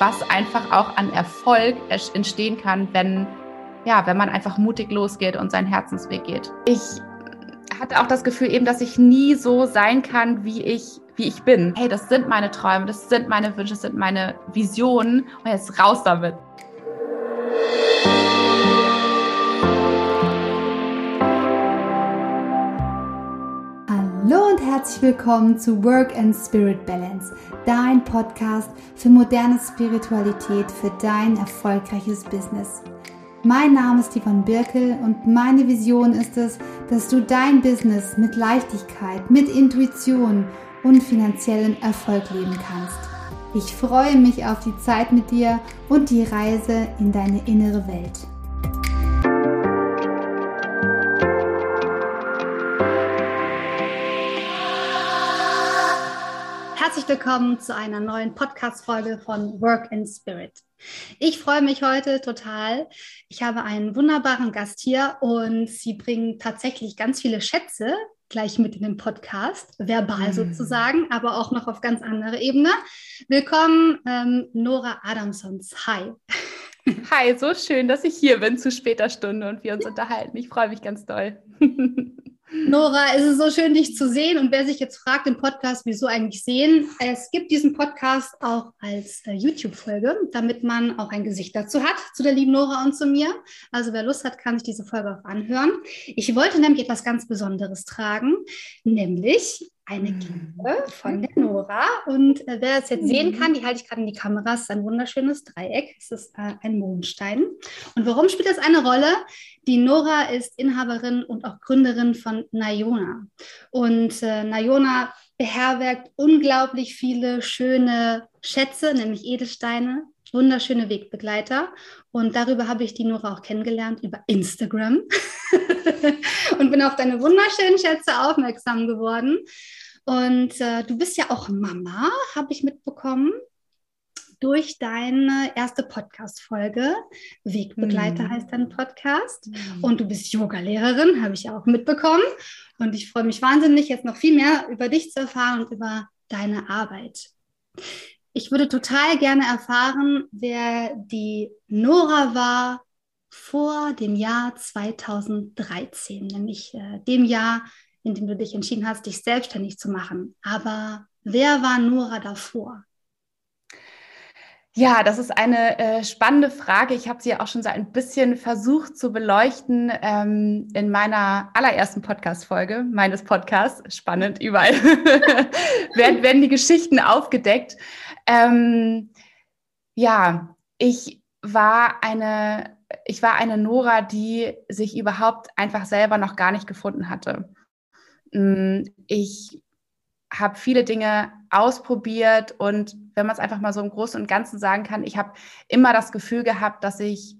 was einfach auch an Erfolg entstehen kann, wenn, ja, wenn man einfach mutig losgeht und seinen Herzensweg geht. Ich hatte auch das Gefühl eben, dass ich nie so sein kann, wie ich, wie ich bin. Hey, das sind meine Träume, das sind meine Wünsche, das sind meine Visionen und jetzt raus damit. Hallo und herzlich willkommen zu Work and Spirit Balance, dein Podcast für moderne Spiritualität für dein erfolgreiches Business. Mein Name ist Yvonne Birkel und meine Vision ist es, dass du dein Business mit Leichtigkeit, mit Intuition und finanziellem Erfolg leben kannst. Ich freue mich auf die Zeit mit dir und die Reise in deine innere Welt. Herzlich willkommen zu einer neuen Podcast-Folge von Work in Spirit. Ich freue mich heute total. Ich habe einen wunderbaren Gast hier und sie bringen tatsächlich ganz viele Schätze gleich mit in den Podcast, verbal mm. sozusagen, aber auch noch auf ganz andere Ebene. Willkommen, ähm, Nora Adamsons. Hi. Hi, so schön, dass ich hier bin zu später Stunde und wir uns unterhalten. Ich freue mich ganz doll. Nora, es ist so schön, dich zu sehen. Und wer sich jetzt fragt im Podcast, wieso eigentlich sehen, es gibt diesen Podcast auch als äh, YouTube-Folge, damit man auch ein Gesicht dazu hat, zu der lieben Nora und zu mir. Also wer Lust hat, kann sich diese Folge auch anhören. Ich wollte nämlich etwas ganz Besonderes tragen, nämlich eine Kette mhm. von der Nora. Und äh, wer es jetzt sehen mhm. kann, die halte ich gerade in die Kamera, ist ein wunderschönes Dreieck. Es ist äh, ein Mondstein. Und warum spielt das eine Rolle? Die Nora ist Inhaberin und auch Gründerin von Nayona. Und äh, Nayona beherbergt unglaublich viele schöne Schätze, nämlich Edelsteine, wunderschöne Wegbegleiter. Und darüber habe ich die Nora auch kennengelernt, über Instagram. und bin auf deine wunderschönen Schätze aufmerksam geworden. Und äh, du bist ja auch Mama, habe ich mitbekommen, durch deine erste Podcast-Folge. Wegbegleiter mm. heißt dein Podcast. Mm. Und du bist Yoga-Lehrerin, habe ich auch mitbekommen. Und ich freue mich wahnsinnig, jetzt noch viel mehr über dich zu erfahren und über deine Arbeit. Ich würde total gerne erfahren, wer die Nora war vor dem Jahr 2013, nämlich äh, dem Jahr, in dem du dich entschieden hast, dich selbstständig zu machen. Aber wer war Nora davor? Ja, das ist eine äh, spannende Frage. Ich habe sie ja auch schon so ein bisschen versucht zu beleuchten ähm, in meiner allerersten Podcast-Folge meines Podcasts. Spannend, überall werden, werden die Geschichten aufgedeckt. Ähm, ja, ich war eine, ich war eine Nora, die sich überhaupt einfach selber noch gar nicht gefunden hatte. Mm, ich habe viele Dinge ausprobiert und wenn man es einfach mal so im Großen und Ganzen sagen kann, ich habe immer das Gefühl gehabt, dass ich,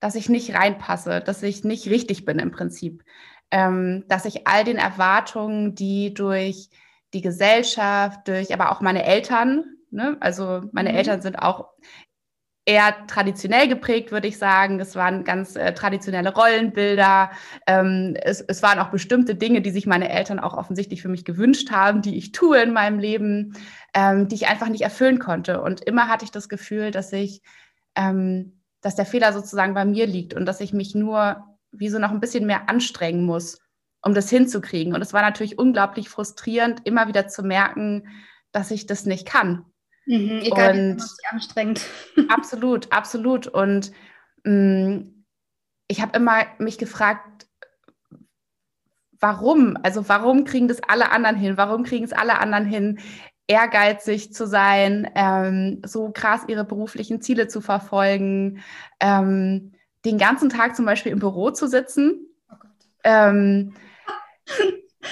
dass ich nicht reinpasse, dass ich nicht richtig bin im Prinzip, ähm, dass ich all den Erwartungen, die durch die Gesellschaft, durch aber auch meine Eltern, ne, also meine mhm. Eltern sind auch eher traditionell geprägt, würde ich sagen. Es waren ganz äh, traditionelle Rollenbilder. Ähm, es, es waren auch bestimmte Dinge, die sich meine Eltern auch offensichtlich für mich gewünscht haben, die ich tue in meinem Leben, ähm, die ich einfach nicht erfüllen konnte. Und immer hatte ich das Gefühl, dass ich, ähm, dass der Fehler sozusagen bei mir liegt und dass ich mich nur wie so noch ein bisschen mehr anstrengen muss, um das hinzukriegen. Und es war natürlich unglaublich frustrierend, immer wieder zu merken, dass ich das nicht kann Mhm, egal, und wie anstrengend. Absolut, absolut. Und mh, mm, ich habe immer mich gefragt, warum? Also warum kriegen das alle anderen hin? Warum kriegen es alle anderen hin, ehrgeizig zu sein, ähm, so krass ihre beruflichen Ziele zu verfolgen, ähm, den ganzen Tag zum Beispiel im Büro zu sitzen? Oh ähm,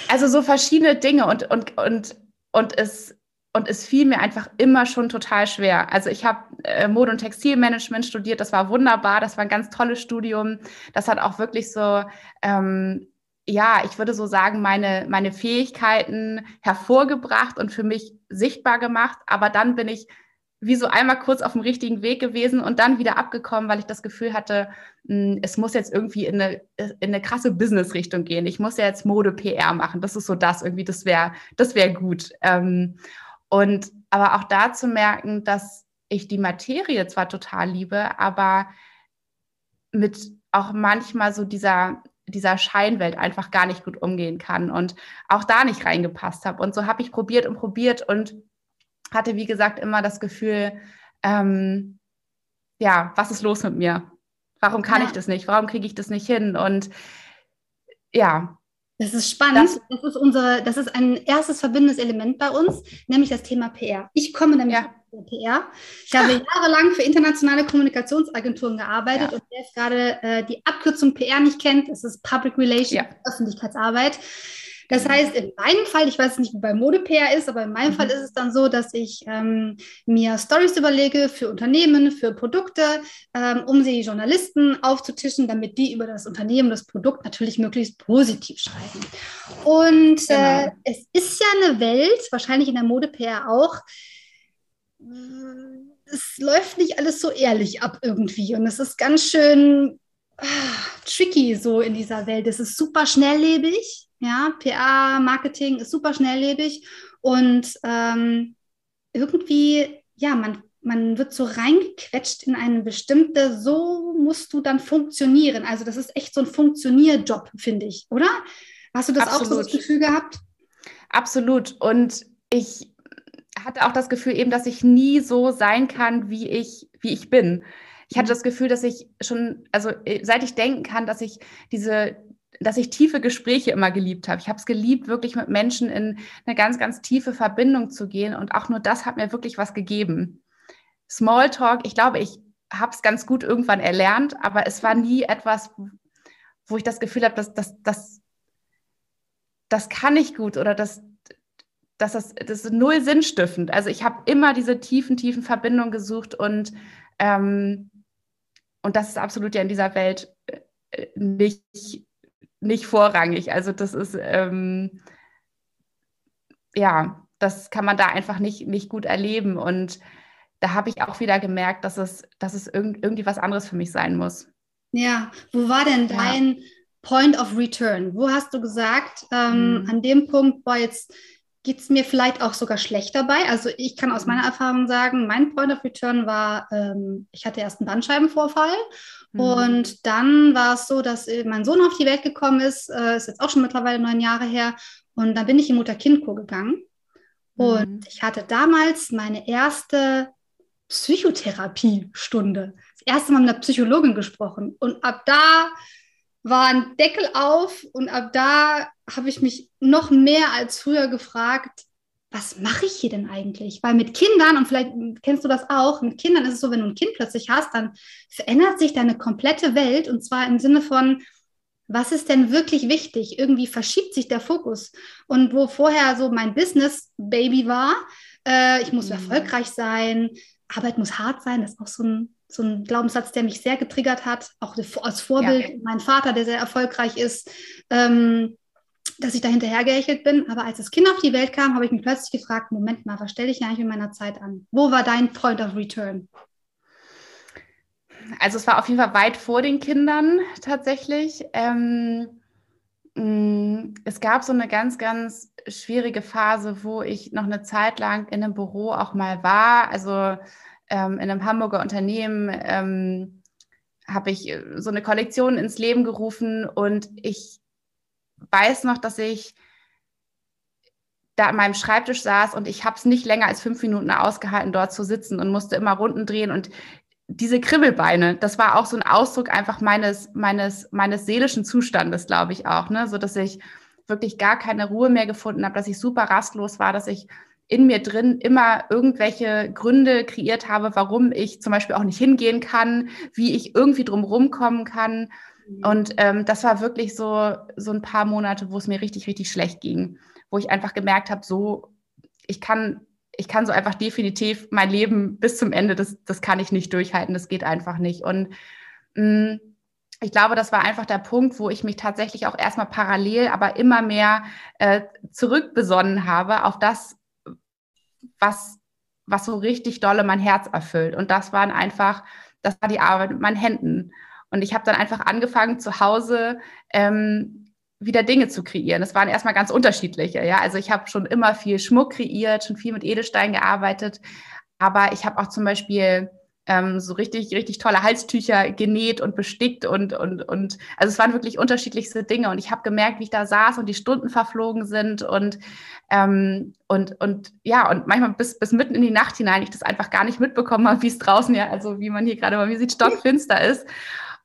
also so verschiedene Dinge und, und, und, und es und es fiel mir einfach immer schon total schwer. Also ich habe äh, Mode- und Textilmanagement studiert, das war wunderbar, das war ein ganz tolles Studium. Das hat auch wirklich so, ähm, ja, ich würde so sagen, meine, meine Fähigkeiten hervorgebracht und für mich sichtbar gemacht. Aber dann bin ich wie so einmal kurz auf dem richtigen Weg gewesen und dann wieder abgekommen, weil ich das Gefühl hatte, hm, es muss jetzt irgendwie in eine, in eine krasse Business-Richtung gehen. Ich muss ja jetzt Mode-PR machen. Das ist so das irgendwie, das wäre das wäre gut. Ähm, und aber auch da zu merken, dass ich die Materie zwar total liebe, aber mit auch manchmal so dieser, dieser Scheinwelt einfach gar nicht gut umgehen kann und auch da nicht reingepasst habe. Und so habe ich probiert und probiert und hatte, wie gesagt, immer das Gefühl, ähm, ja, was ist los mit mir? Warum kann ja. ich das nicht? Warum kriege ich das nicht hin? Und ja. Das ist spannend. Das, das, ist unsere, das ist ein erstes verbindendes Element bei uns, nämlich das Thema PR. Ich komme nämlich ja. aus PR. Ich habe jahrelang für internationale Kommunikationsagenturen gearbeitet ja. und wer jetzt gerade äh, die Abkürzung PR nicht kennt, das ist Public Relations, ja. Öffentlichkeitsarbeit. Das mhm. heißt, in meinem Fall, ich weiß nicht, wie bei Mode-PR ist, aber in meinem mhm. Fall ist es dann so, dass ich ähm, mir Stories überlege für Unternehmen, für Produkte, ähm, um sie Journalisten aufzutischen, damit die über das Unternehmen, das Produkt natürlich möglichst positiv schreiben. Und äh, genau. es ist ja eine Welt, wahrscheinlich in der Mode-PR auch, es läuft nicht alles so ehrlich ab irgendwie. Und es ist ganz schön tricky so in dieser Welt. Es ist super schnelllebig. Ja, PA, Marketing ist super schnelllebig und ähm, irgendwie, ja, man, man wird so reingequetscht in eine bestimmte, so musst du dann funktionieren. Also das ist echt so ein Funktionierjob, finde ich, oder? Hast du das Absolut. auch so das Gefühl gehabt? Absolut. Und ich hatte auch das Gefühl eben, dass ich nie so sein kann, wie ich, wie ich bin. Ich hatte mhm. das Gefühl, dass ich schon, also äh, seit ich denken kann, dass ich diese, dass ich tiefe Gespräche immer geliebt habe. Ich habe es geliebt, wirklich mit Menschen in eine ganz, ganz tiefe Verbindung zu gehen. Und auch nur das hat mir wirklich was gegeben. Smalltalk, ich glaube, ich habe es ganz gut irgendwann erlernt, aber es war nie etwas, wo ich das Gefühl habe, dass das, das, das kann ich gut oder das, das, das, das ist null sinnstiftend. Also ich habe immer diese tiefen, tiefen Verbindungen gesucht und, ähm, und das ist absolut ja in dieser Welt äh, nicht nicht vorrangig. Also das ist, ähm, ja, das kann man da einfach nicht, nicht gut erleben. Und da habe ich auch wieder gemerkt, dass es, dass es irgend, irgendwie was anderes für mich sein muss. Ja, wo war denn dein ja. Point of Return? Wo hast du gesagt, ähm, mhm. an dem Punkt, boah, jetzt geht es mir vielleicht auch sogar schlecht dabei? Also ich kann aus mhm. meiner Erfahrung sagen, mein Point of Return war, ähm, ich hatte erst einen Bandscheibenvorfall Mhm. Und dann war es so, dass äh, mein Sohn auf die Welt gekommen ist, äh, ist jetzt auch schon mittlerweile neun Jahre her. Und dann bin ich in Mutter-Kind-Kur gegangen. Mhm. Und ich hatte damals meine erste Psychotherapiestunde. Das erste Mal mit einer Psychologin gesprochen. Und ab da war ein Deckel auf und ab da habe ich mich noch mehr als früher gefragt, was mache ich hier denn eigentlich? Weil mit Kindern, und vielleicht kennst du das auch, mit Kindern ist es so, wenn du ein Kind plötzlich hast, dann verändert sich deine komplette Welt und zwar im Sinne von, was ist denn wirklich wichtig? Irgendwie verschiebt sich der Fokus. Und wo vorher so mein Business-Baby war, äh, ich muss mhm. erfolgreich sein, Arbeit muss hart sein, das ist auch so ein, so ein Glaubenssatz, der mich sehr getriggert hat, auch als Vorbild. Ja. Mein Vater, der sehr erfolgreich ist. Ähm, dass ich da hinterhergehechelt bin. Aber als das Kind auf die Welt kam, habe ich mich plötzlich gefragt, Moment mal, was stelle ich eigentlich mit meiner Zeit an? Wo war dein Point of Return? Also es war auf jeden Fall weit vor den Kindern tatsächlich. Ähm, mm, es gab so eine ganz, ganz schwierige Phase, wo ich noch eine Zeit lang in einem Büro auch mal war. Also ähm, in einem Hamburger Unternehmen ähm, habe ich so eine Kollektion ins Leben gerufen und ich weiß noch, dass ich da an meinem Schreibtisch saß und ich habe es nicht länger als fünf Minuten ausgehalten, dort zu sitzen und musste immer Runden drehen und diese Kribbelbeine, das war auch so ein Ausdruck einfach meines, meines, meines seelischen Zustandes, glaube ich auch, ne? so dass ich wirklich gar keine Ruhe mehr gefunden habe, dass ich super rastlos war, dass ich in mir drin immer irgendwelche Gründe kreiert habe, warum ich zum Beispiel auch nicht hingehen kann, wie ich irgendwie drum kommen kann. Mhm. Und ähm, das war wirklich so, so ein paar Monate, wo es mir richtig, richtig schlecht ging, wo ich einfach gemerkt habe, so, ich kann, ich kann so einfach definitiv mein Leben bis zum Ende, das, das kann ich nicht durchhalten, das geht einfach nicht. Und mh, mm, ich glaube, das war einfach der Punkt, wo ich mich tatsächlich auch erstmal parallel, aber immer mehr äh, zurückbesonnen habe auf das, was, was so richtig dolle mein Herz erfüllt. Und das waren einfach, das war die Arbeit mit meinen Händen. Und ich habe dann einfach angefangen, zu Hause ähm, wieder Dinge zu kreieren. Das waren erstmal ganz unterschiedliche. Ja? Also ich habe schon immer viel Schmuck kreiert, schon viel mit Edelstein gearbeitet. aber ich habe auch zum Beispiel ähm, so richtig, richtig tolle Halstücher genäht und bestickt und, und, und also es waren wirklich unterschiedlichste Dinge und ich habe gemerkt, wie ich da saß und die Stunden verflogen sind und, ähm, und, und ja, und manchmal bis, bis mitten in die Nacht hinein ich das einfach gar nicht mitbekommen habe, wie es draußen ja, also wie man hier gerade bei mir sieht, stockfinster ist.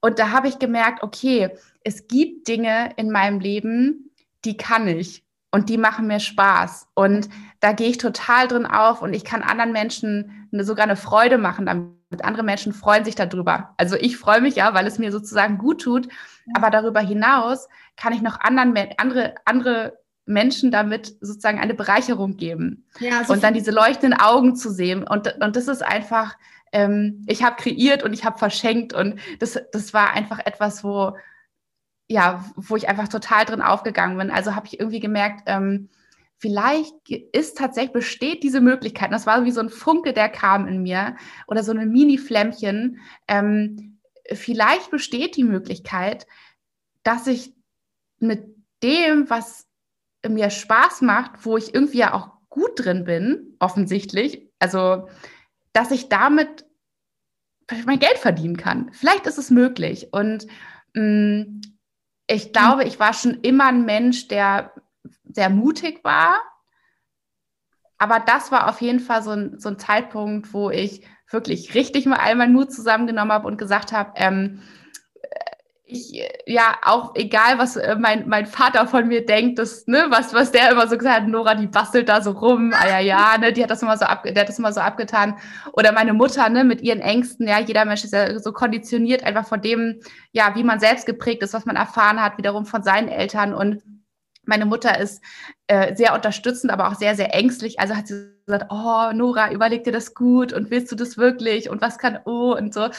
Und da habe ich gemerkt, okay, es gibt Dinge in meinem Leben, die kann ich und die machen mir Spaß. Und da gehe ich total drin auf und ich kann anderen Menschen eine, sogar eine Freude machen damit. Andere Menschen freuen sich darüber. Also ich freue mich ja, weil es mir sozusagen gut tut. Aber darüber hinaus kann ich noch anderen, andere, andere Menschen damit sozusagen eine Bereicherung geben. Ja, so und dann diese leuchtenden Augen zu sehen. Und, und das ist einfach, ähm, ich habe kreiert und ich habe verschenkt. Und das, das war einfach etwas, wo, ja, wo ich einfach total drin aufgegangen bin. Also habe ich irgendwie gemerkt, ähm, vielleicht ist tatsächlich, besteht diese Möglichkeit, das war wie so ein Funke, der kam in mir oder so ein Mini-Flämmchen, ähm, vielleicht besteht die Möglichkeit, dass ich mit dem, was mir Spaß macht, wo ich irgendwie ja auch gut drin bin, offensichtlich, also dass ich damit mein Geld verdienen kann. Vielleicht ist es möglich. Und mh, mm, ich glaube, ich war schon immer ein Mensch, der sehr mutig war. Aber das war auf jeden Fall so ein, so ein Zeitpunkt, wo ich wirklich richtig mal all meinen Mut zusammengenommen habe und gesagt habe, ähm, ich, ja, auch egal, was äh, mein, mein Vater von mir denkt, das, ne, was, was der immer so gesagt hat, Nora, die bastelt da so rum, ah ja, ja, ne, die hat das immer so ab, der hat das immer so abgetan. Oder meine Mutter, ne, mit ihren Ängsten, ja, jeder Mensch ist ja so konditioniert, einfach von dem, ja, wie man selbst geprägt ist, was man erfahren hat, wiederum von seinen Eltern. Und meine Mutter ist äh, sehr unterstützend, aber auch sehr, sehr ängstlich. Also hat sie gesagt, oh, Nora, überleg dir das gut und willst du das wirklich und was kann, oh und so.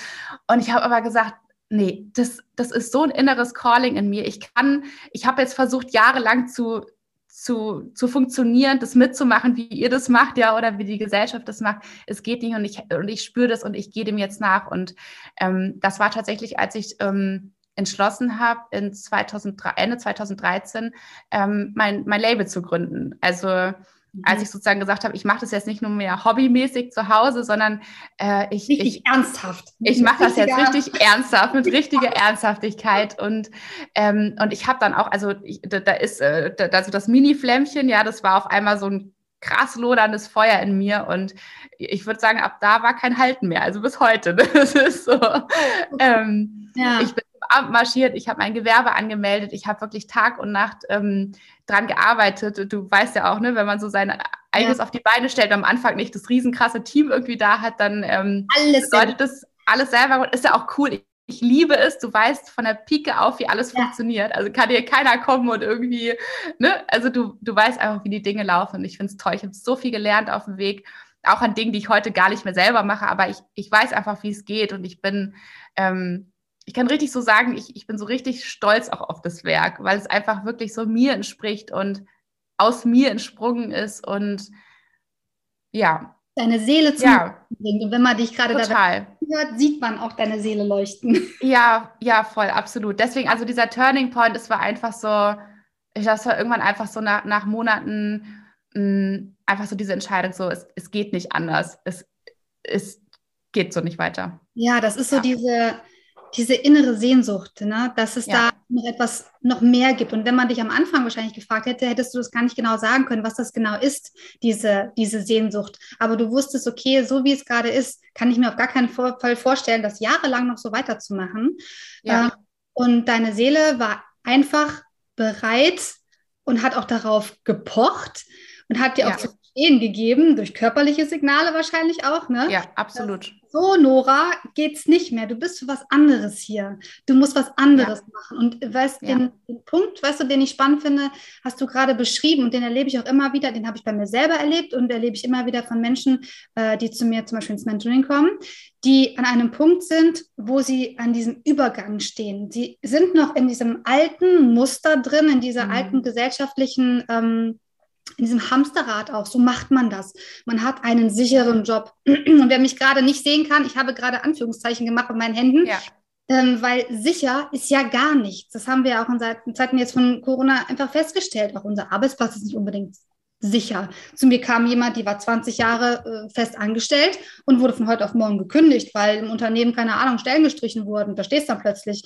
Und ich habe aber gesagt, nee, das, das ist so ein inneres Calling in mir. Ich kann, ich habe jetzt versucht, jahrelang zu, zu, zu funktionieren, das mitzumachen, wie ihr das macht, ja, oder wie die Gesellschaft das macht. Es geht nicht und ich, und ich spüre das und ich gehe dem jetzt nach. Und ähm, das war tatsächlich, als ich ähm, entschlossen habe, in 2003, Ende 2013 ähm, mein, mein Label zu gründen. Also als mhm. ich sozusagen gesagt habe, ich mache das jetzt nicht nur mehr hobbymäßig zu Hause, sondern äh, ich, richtig ich, ernsthaft. Ich mache das jetzt richtig ernsthaft, mit richtiger Ernsthaftigkeit. Und, ähm, und ich habe dann auch, also ich, da, da, ist äh, da, also das Mini-Flämmchen, ja, das war auf einmal so ein krass loderndes Feuer in mir und ich würde sagen, ab da war kein Halten mehr, also bis heute. Das ist so. Ähm, ja. Ich bin marschiert, ich habe mein Gewerbe angemeldet, ich habe wirklich Tag und Nacht ähm, dran gearbeitet. Du weißt ja auch, ne, wenn man so sein eigenes ja. auf die Beine stellt, am Anfang nicht das riesenkrasse Team irgendwie da hat, dann ähm, alles bedeutet das alles selber. Ist ja auch cool. Ich, ich liebe es, du weißt von der Pike auf, wie alles ja. funktioniert. Also kann dir keiner kommen und irgendwie, ne, also du, du weißt einfach, wie die Dinge laufen. ich finde es toll. Ich habe so viel gelernt auf dem Weg auch an Dingen, die ich heute gar nicht mehr selber mache, aber ich, ich weiß einfach, wie es geht und ich bin, ähm, ich kann richtig so sagen, ich, ich bin so richtig stolz auch auf das Werk, weil es einfach wirklich so mir entspricht und aus mir entsprungen ist und ja. Deine Seele zu ja. bringt. Und wenn man dich gerade da hört, sieht man auch deine Seele leuchten. Ja, ja, voll, absolut. Deswegen, also dieser Turning Point, es war einfach so, ich das war irgendwann einfach so nach, nach Monaten mh, mm, einfach so diese Entscheidung, so, es, es geht nicht anders. Es, es geht so nicht weiter. Ja, das ist so ja. diese diese innere Sehnsucht, ne? dass es ja. da noch etwas noch mehr gibt. Und wenn man dich am Anfang wahrscheinlich gefragt hätte, hättest du das gar nicht genau sagen können, was das genau ist, diese, diese Sehnsucht. Aber du wusstest, okay, so wie es gerade ist, kann ich mir auf gar keinen Fall vorstellen, das jahrelang noch so weiterzumachen. Ja. Äh, und deine Seele war einfach bereit und hat auch darauf gepocht und hat dir ja. auch zu verstehen gegeben, durch körperliche Signale wahrscheinlich auch, ne? Ja, absolut so, Nora, geht's nicht mehr. Du bist für was anderes hier. Du musst was anderes ja. machen. Und weißt, ja. den, den, Punkt, weißt du, den ich spannend finde, hast du gerade beschrieben und den erlebe ich auch immer wieder. Den habe ich bei mir selber erlebt und erlebe ich immer wieder von Menschen, äh, die zu mir zum Beispiel ins Mentoring kommen, die an einem Punkt sind, wo sie an diesem Übergang stehen. Sie sind noch in diesem alten Muster drin, in dieser mhm. alten gesellschaftlichen ähm, in diesem Hamsterrad auch. So macht man das. Man hat einen sicheren Job. Und wer mich gerade nicht sehen kann, ich habe gerade Anführungszeichen gemacht mit meinen Händen. Ja. Ähm, weil sicher ist ja gar nichts. Das haben wir auch in Zeiten jetzt von Corona einfach festgestellt. Auch unser Arbeitsplatz ist nicht unbedingt sicher. Zu mir kam jemand, die war 20 Jahre äh, fest angestellt und wurde von heute auf morgen gekündigt, weil im Unternehmen, keine Ahnung, Stellen gestrichen wurden. Da stehst du dann plötzlich.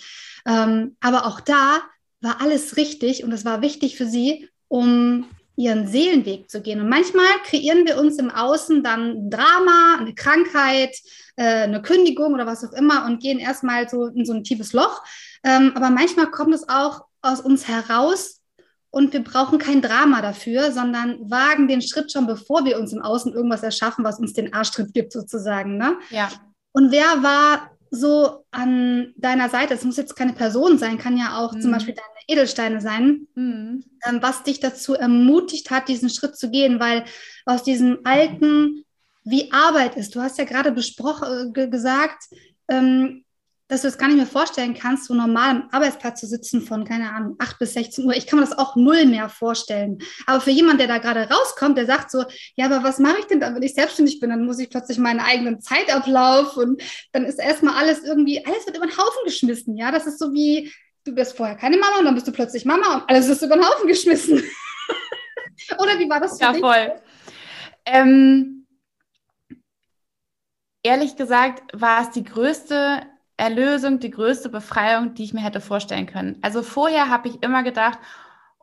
Ähm, aber auch da war alles richtig und es war wichtig für sie, um ihren Seelenweg zu gehen. Und manchmal kreieren wir uns im Außen dann ein Drama, eine Krankheit, äh, eine Kündigung oder was auch immer und gehen erstmal so in so ein tiefes Loch. Ähm, aber manchmal kommt es auch aus uns heraus und wir brauchen kein Drama dafür, sondern wagen den Schritt schon, bevor wir uns im Außen irgendwas erschaffen, was uns den Arschtritt gibt, sozusagen. Ne? Ja. Und wer war so an deiner Seite? Es muss jetzt keine Person sein, kann ja auch mhm. zum Beispiel deine Edelsteine sein, mhm. ähm, was dich dazu ermutigt hat, diesen Schritt zu gehen, weil aus diesem alten, wie Arbeit ist, du hast ja gerade besprochen, äh, gesagt, ähm, dass du es gar nicht mehr vorstellen kannst, so normal am Arbeitsplatz zu sitzen von, keine Ahnung, 8 bis 16 Uhr. Ich kann mir das auch null mehr vorstellen. Aber für jemanden, der da gerade rauskommt, der sagt so, ja, aber was mache ich denn dann, wenn ich selbstständig bin? Dann muss ich plötzlich meinen eigenen Zeitablauf und dann ist erstmal alles irgendwie, alles wird über den Haufen geschmissen. Ja, das ist so wie, du bist vorher keine Mama und dann bist du plötzlich Mama und alles ist über den Haufen geschmissen. Oder wie war das für ja, dich? Ja, voll. Ähm, ehrlich gesagt war es die größte Erlösung, die größte Befreiung, die ich mir hätte vorstellen können. Also vorher habe ich immer gedacht,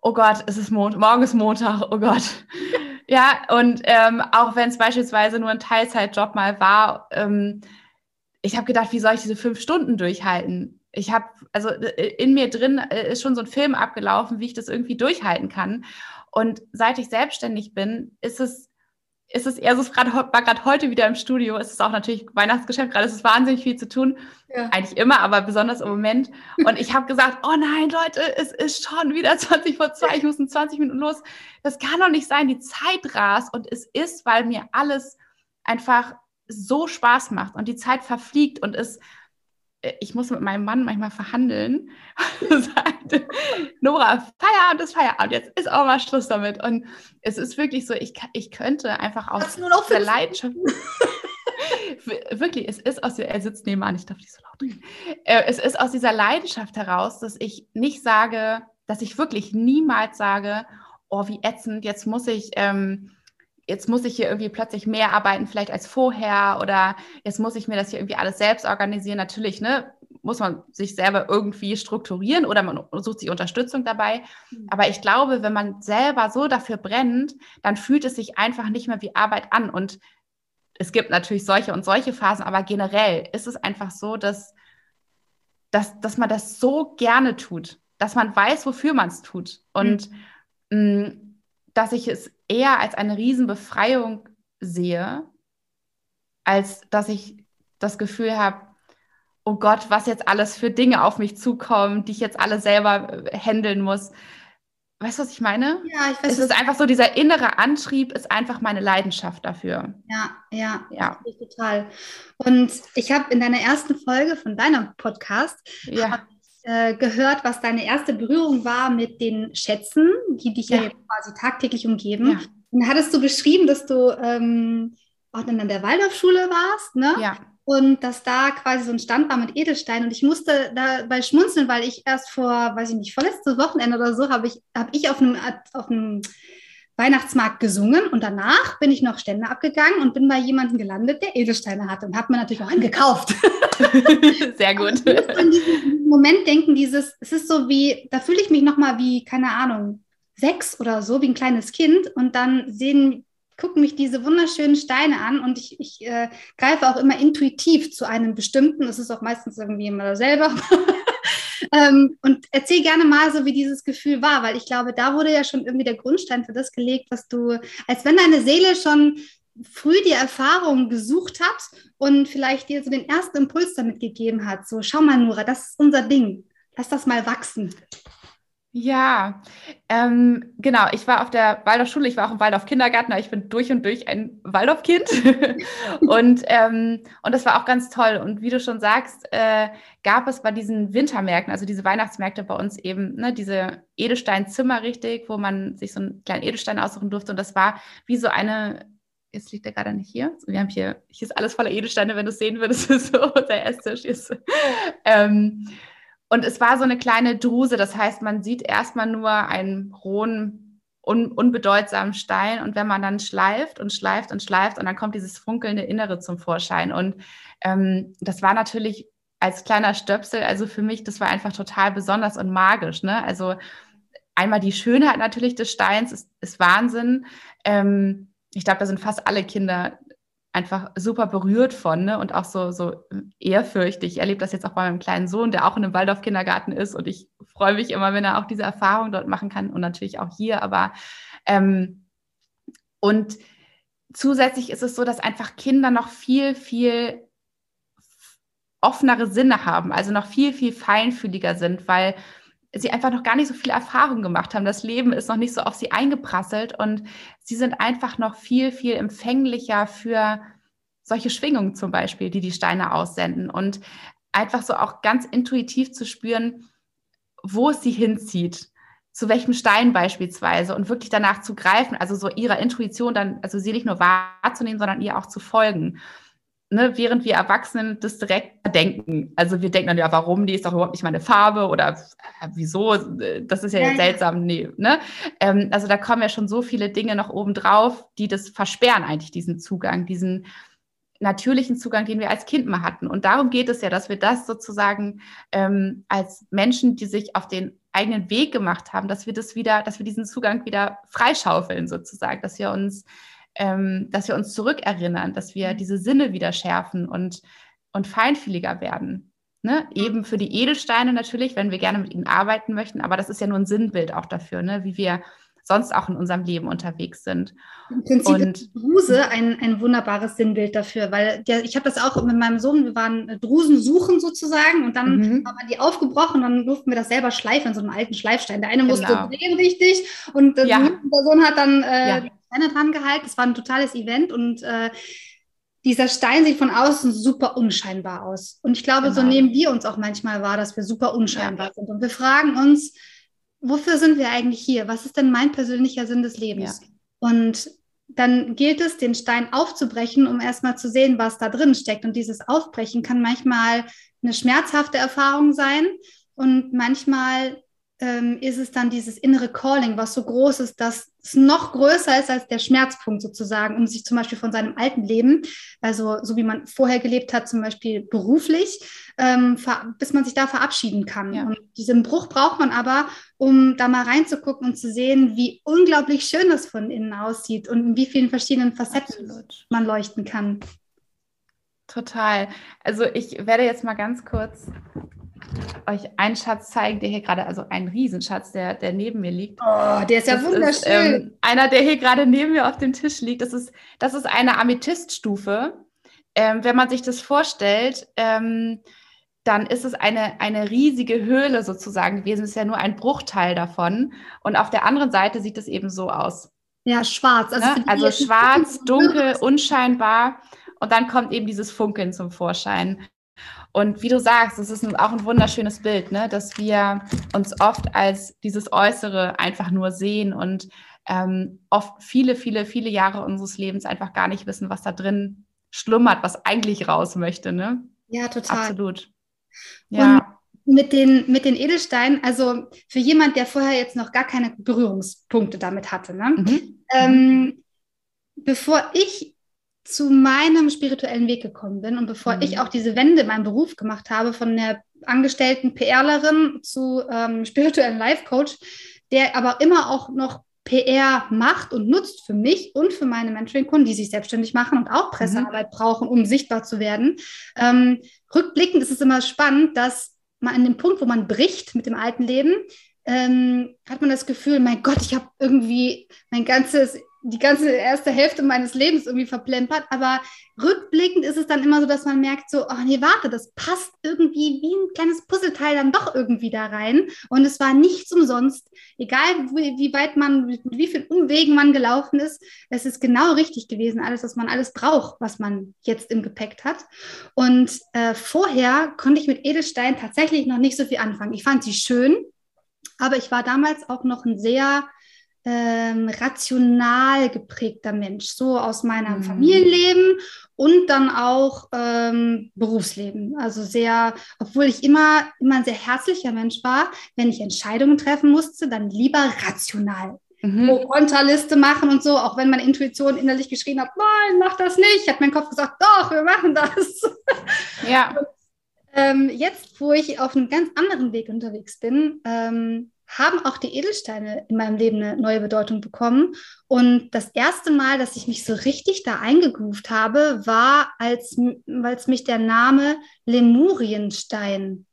oh Gott, es ist Mond, morgen ist Montag, oh Gott. ja, und ähm, auch wenn es beispielsweise nur ein Teilzeitjob mal war, ähm, ich habe gedacht, wie soll ich diese fünf Stunden durchhalten? Ich habe, also äh, in mir drin äh, ist schon so ein Film abgelaufen, wie ich das irgendwie durchhalten kann. Und seit ich selbstständig bin, ist es ist es eher so, es war gerade heute wieder im Studio, es ist auch natürlich Weihnachtsgeschäft, gerade ist es wahnsinnig viel zu tun. Ja. Eigentlich immer, aber besonders im Moment. Und ich habe gesagt, oh nein, Leute, es ist schon wieder 20 vor 2, ich muss in 20 Minuten los. Das kann doch nicht sein, die Zeit rast und es ist, weil mir alles einfach so Spaß macht und die Zeit verfliegt und es ich muss mit meinem Mann manchmal verhandeln. sagt, Nora, Feierabend ist Feierabend, jetzt ist auch mal Schluss damit. Und es ist wirklich so, ich, ich könnte einfach aus der Leidenschaft. wirklich, es ist aus der, er sitzt nebenan, ich darf nicht so laut reden. Äh, es ist aus dieser Leidenschaft heraus, dass ich nicht sage, dass ich wirklich niemals sage, oh, wie ätzend, jetzt muss ich. Ähm, jetzt muss ich hier irgendwie plötzlich mehr arbeiten, vielleicht als vorher, oder jetzt muss ich mir das hier irgendwie alles selbst organisieren. Natürlich, ne, muss man sich selber irgendwie strukturieren oder man sucht sich Unterstützung dabei. Mhm. Aber ich glaube, wenn man selber so dafür brennt, dann fühlt es sich einfach nicht mehr wie Arbeit an. Und es gibt natürlich solche und solche Phasen, aber generell ist es einfach so, dass, dass, dass man das so gerne tut, dass man weiß, wofür man es tut. Und mhm. mh, dass ich es eher als eine Riesenbefreiung sehe, als dass ich das Gefühl habe, oh Gott, was jetzt alles für Dinge auf mich zukommen, die ich jetzt alle selber äh, handeln muss. Weißt du, was ich meine? Ja, ich weiß. Es ist einfach so, dieser innere Antrieb ist einfach meine Leidenschaft dafür. Ja, ja, ja. Total. Und ich habe in deiner ersten Folge von deinem Podcast ja. Äh, gehört, was deine erste Berührung war mit den Schätzen, die dich ja, ja quasi tagtäglich umgeben. Ja. Und hattest du beschrieben, dass du ähm, auch dann an der Waldorfschule warst, ne? Ja. Und dass da quasi so ein Stand war mit Edelsteinen. Und ich musste dabei schmunzeln, weil ich erst vor, weiß ich nicht, vorletztes Wochenende oder so, habe ich, hab ich auf einem, auf einem Weihnachtsmarkt gesungen und danach bin ich noch Stände abgegangen und bin bei jemandem gelandet, der Edelsteine hatte und habe mir natürlich auch einen gekauft. Sehr gut. Muss an diesen Moment denken, dieses, es ist so wie, da fühle ich mich nochmal wie, keine Ahnung, sechs oder so, wie ein kleines Kind. Und dann sehen, gucken mich diese wunderschönen Steine an. Und ich, ich äh, greife auch immer intuitiv zu einem bestimmten, es ist auch meistens irgendwie immer selber. Ähm, und erzähl gerne mal so, wie dieses Gefühl war, weil ich glaube, da wurde ja schon irgendwie der Grundstein für das gelegt, was du, als wenn deine Seele schon früh die Erfahrung gesucht hat und vielleicht dir so den ersten Impuls damit gegeben hat. So, schau mal, Nora, das ist unser Ding. Lass das mal wachsen. Ja, ähm, genau. Ich war auf der Waldorfschule, ich war auch im Waldorf Kindergarten, ich bin durch und durch ein Waldorfkind. und, ähm, und das war auch ganz toll. Und wie du schon sagst, äh, gab es bei diesen Wintermärkten, also diese Weihnachtsmärkte bei uns eben, ne, diese Edelsteinzimmer richtig, wo man sich so einen kleinen Edelstein aussuchen durfte. Und das war wie so eine jetzt liegt er gerade nicht hier. Wir haben hier, hier ist alles voller Edelsteine, wenn du es sehen würdest, so der Esstisch ist. Ähm, und es war so eine kleine Druse, das heißt, man sieht erstmal nur einen rohen un unbedeutsamen Stein. Und wenn man dann schleift und schleift und schleift und dann kommt dieses funkelnde Innere zum Vorschein. Und ähm, das war natürlich als kleiner Stöpsel, also für mich, das war einfach total besonders und magisch. Ne? Also einmal die Schönheit natürlich des Steins ist, ist Wahnsinn. Ähm, ich glaube, da sind fast alle Kinder einfach super berührt von ne? und auch so, so ehrfürchtig. Ich erlebe das jetzt auch bei meinem kleinen Sohn, der auch in einem Waldorf-Kindergarten ist und ich freue mich immer, wenn er auch diese Erfahrung dort machen kann und natürlich auch hier. Aber ähm, und zusätzlich ist es so, dass einfach Kinder noch viel, viel offenere Sinne haben, also noch viel, viel feinfühliger sind, weil sie einfach noch gar nicht so viel Erfahrung gemacht haben. Das Leben ist noch nicht so auf sie eingeprasselt und sie sind einfach noch viel, viel empfänglicher für solche Schwingungen zum Beispiel, die die Steine aussenden und einfach so auch ganz intuitiv zu spüren, wo es sie hinzieht, zu welchem Stein beispielsweise und wirklich danach zu greifen, also so ihrer Intuition dann, also sie nicht nur wahrzunehmen, sondern ihr auch zu folgen ne, während wir Erwachsenen das direkt denken. Also wir denken dann, ja, warum? Die ist doch überhaupt nicht meine Farbe oder äh, wieso? Das ist ja, ja seltsam. Nee, ne? Ähm, also da kommen ja schon so viele Dinge noch oben drauf, die das versperren eigentlich, diesen Zugang, diesen natürlichen Zugang, den wir als Kind mal hatten. Und darum geht es ja, dass wir das sozusagen ähm, als Menschen, die sich auf den eigenen Weg gemacht haben, dass wir das wieder, dass wir diesen Zugang wieder freischaufeln sozusagen, dass wir uns ähm, dass wir uns zurückerinnern, dass wir mhm. diese Sinne wieder schärfen und, und feinfühliger werden. Ne? Eben für die Edelsteine natürlich, wenn wir gerne mit ihnen arbeiten möchten, aber das ist ja nur ein Sinnbild auch dafür, ne? wie wir sonst auch in unserem Leben unterwegs sind. Im Prinzip und, ist Druse ein, ein wunderbares Sinnbild dafür, weil der, ich habe das auch mit meinem Sohn, wir waren Drusen suchen sozusagen und dann mhm. haben wir die aufgebrochen und dann durften wir das selber schleifen so einem alten Schleifstein. Der eine musste genau. drehen richtig und ja. der Sohn hat dann äh, ja. Steine dran gehalten. Es war ein totales Event und äh, dieser Stein sieht von außen super unscheinbar aus. Und ich glaube, genau. so nehmen wir uns auch manchmal wahr, dass wir super unscheinbar ja. sind. Und wir fragen uns, wofür sind wir eigentlich hier? Was ist denn mein persönlicher Sinn des Lebens? Ja. Und dann gilt es, den Stein aufzubrechen, um erstmal zu sehen, was da drin steckt. Und dieses Aufbrechen kann manchmal eine schmerzhafte Erfahrung sein und manchmal ähm, ist es dann dieses innere Calling, was so groß ist, dass es noch größer ist als der Schmerzpunkt sozusagen, um sich zum Beispiel von seinem alten Leben, also so wie man vorher gelebt hat, zum Beispiel beruflich, ähm, bis man sich da verabschieden kann. Ja. Und diesen Bruch braucht man aber, um da mal reinzugucken und zu sehen, wie unglaublich schön das von innen aussieht und in wie vielen verschiedenen Facetten Absolut. man leuchten kann. Total. Also ich werde jetzt mal ganz kurz euch einen Schatz zeigen, der hier gerade, also ein Riesenschatz, der, der neben mir liegt. Oh, der ist ja das wunderschön. Ist, ähm, einer, der hier gerade neben mir auf dem Tisch liegt. Das ist, das ist eine Amethyststufe. Ähm, wenn man sich das vorstellt, ähm, dann ist es eine, eine riesige Höhle sozusagen gewesen. Es ist ja nur ein Bruchteil davon. Und auf der anderen Seite sieht es eben so aus. Ja, schwarz. Also, ne? also schwarz, dunkel, unscheinbar. Und dann kommt eben dieses Funkeln zum Vorschein. Und wie du sagst, es ist auch ein wunderschönes Bild, ne? dass wir uns oft als dieses Äußere einfach nur sehen und ähm, oft viele, viele, viele Jahre unseres Lebens einfach gar nicht wissen, was da drin schlummert, was eigentlich raus möchte. Ne? Ja, total. Absolut. Ja. Und mit den, mit den Edelsteinen, also für jemand, der vorher jetzt noch gar keine Berührungspunkte damit hatte, ne? Mhm. Ähm, bevor ich zu meinem spirituellen Weg gekommen bin und bevor mhm. ich auch diese Wende in meinem Beruf gemacht habe, von der angestellten PRlerin zu ähm, spirituellen Life Coach, der aber immer auch noch PR macht und nutzt für mich und für meine Mentoring-Kunden, die sich selbstständig machen und auch Pressearbeit mhm. brauchen, um sichtbar zu werden. Ähm, rückblickend ist es immer spannend, dass man an dem Punkt, wo man bricht mit dem alten Leben, ähm, hat man das Gefühl, mein Gott, ich habe irgendwie mein ganzes die ganze erste Hälfte meines Lebens irgendwie verplempert, aber rückblickend ist es dann immer so, dass man merkt so, oh nee, warte, das passt irgendwie wie ein kleines Puzzleteil dann doch irgendwie da rein. Und es war nichts umsonst, egal wie, wie weit man, mit wie vielen Umwegen man gelaufen ist, es ist genau richtig gewesen, alles, was man alles braucht, was man jetzt im Gepäck hat. Und äh, vorher konnte ich mit Edelstein tatsächlich noch nicht so viel anfangen. Ich fand sie schön, aber ich war damals auch noch ein sehr ähm, rational geprägter Mensch, so aus meinem mhm. Familienleben und dann auch ähm, Berufsleben. Also sehr, obwohl ich immer, immer ein sehr herzlicher Mensch war, wenn ich Entscheidungen treffen musste, dann lieber rational. mhm. Pro-Kontra-Liste machen und so, auch wenn meine Intuition innerlich geschrien hat, nein, mach das nicht, hat mein Kopf gesagt, doch, wir machen das. Ja. Und, ähm, jetzt, wo ich auf einem ganz anderen Weg unterwegs bin, ähm, haben auch die Edelsteine in meinem Leben eine neue Bedeutung bekommen. Und das erste Mal, dass ich mich so richtig da eingegroovt habe, war, als, als mich der Name Lemurienstein.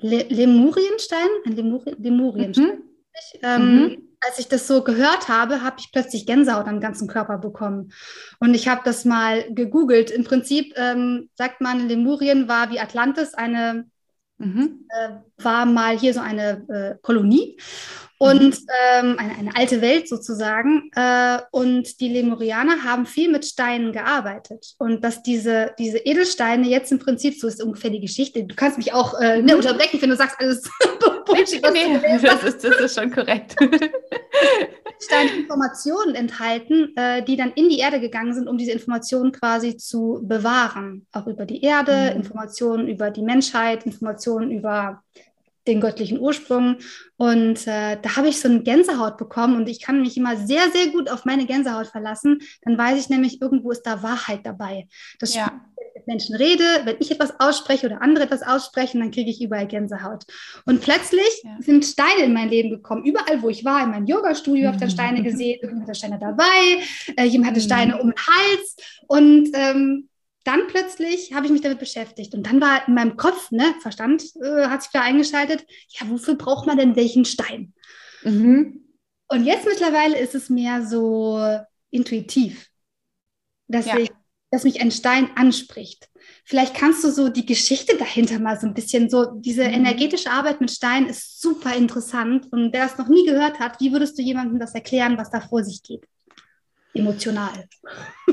Le Lemurienstein? Ein Lemuri Lemurienstein. Mhm. Ähm, mhm. Als ich das so gehört habe, habe ich plötzlich Gänsehaut am ganzen Körper bekommen. Und ich habe das mal gegoogelt. Im Prinzip ähm, sagt man, Lemurien war wie Atlantis eine Mhm. Äh, war mal hier so eine äh, Kolonie und mhm. ähm, eine, eine, alte Welt sozusagen. Äh, und die Lemurianer haben viel mit Steinen gearbeitet. Und dass diese, diese Edelsteine jetzt im Prinzip, so ist ungefähr die Geschichte, du kannst mich auch äh, ne, mhm. unterbrechen, wenn du sagst, alles Bullshit. Nee, das, ist, das ist schon korrekt. Steine Informationen enthalten, äh, die dann in die Erde gegangen sind, um diese Informationen quasi zu bewahren. Auch über die Erde, mhm. Informationen über die Menschheit, Informationen über den göttlichen Ursprung. Und äh, da habe ich so eine Gänsehaut bekommen und ich kann mich immer sehr, sehr gut auf meine Gänsehaut verlassen. Dann weiß ich nämlich, irgendwo ist da Wahrheit dabei. Das ja. wenn ich mit Menschen rede, wenn ich etwas ausspreche oder andere etwas aussprechen, dann kriege ich überall Gänsehaut. Und plötzlich ja. sind Steine in mein Leben gekommen. Überall, wo ich war, in meinem Yoga-Studio, mhm. habe ich dann Steine gesehen. Irgendjemand hatte Steine dabei, äh, jemand hatte mhm. Steine um den Hals. Und ähm, dann plötzlich habe ich mich damit beschäftigt und dann war in meinem Kopf, ne, Verstand äh, hat sich da eingeschaltet, ja, wofür braucht man denn welchen Stein? Mhm. Und jetzt mittlerweile ist es mehr so intuitiv, dass, ja. ich, dass mich ein Stein anspricht. Vielleicht kannst du so die Geschichte dahinter mal so ein bisschen, so diese mhm. energetische Arbeit mit Stein ist super interessant und wer das noch nie gehört hat, wie würdest du jemandem das erklären, was da vor sich geht? Emotional.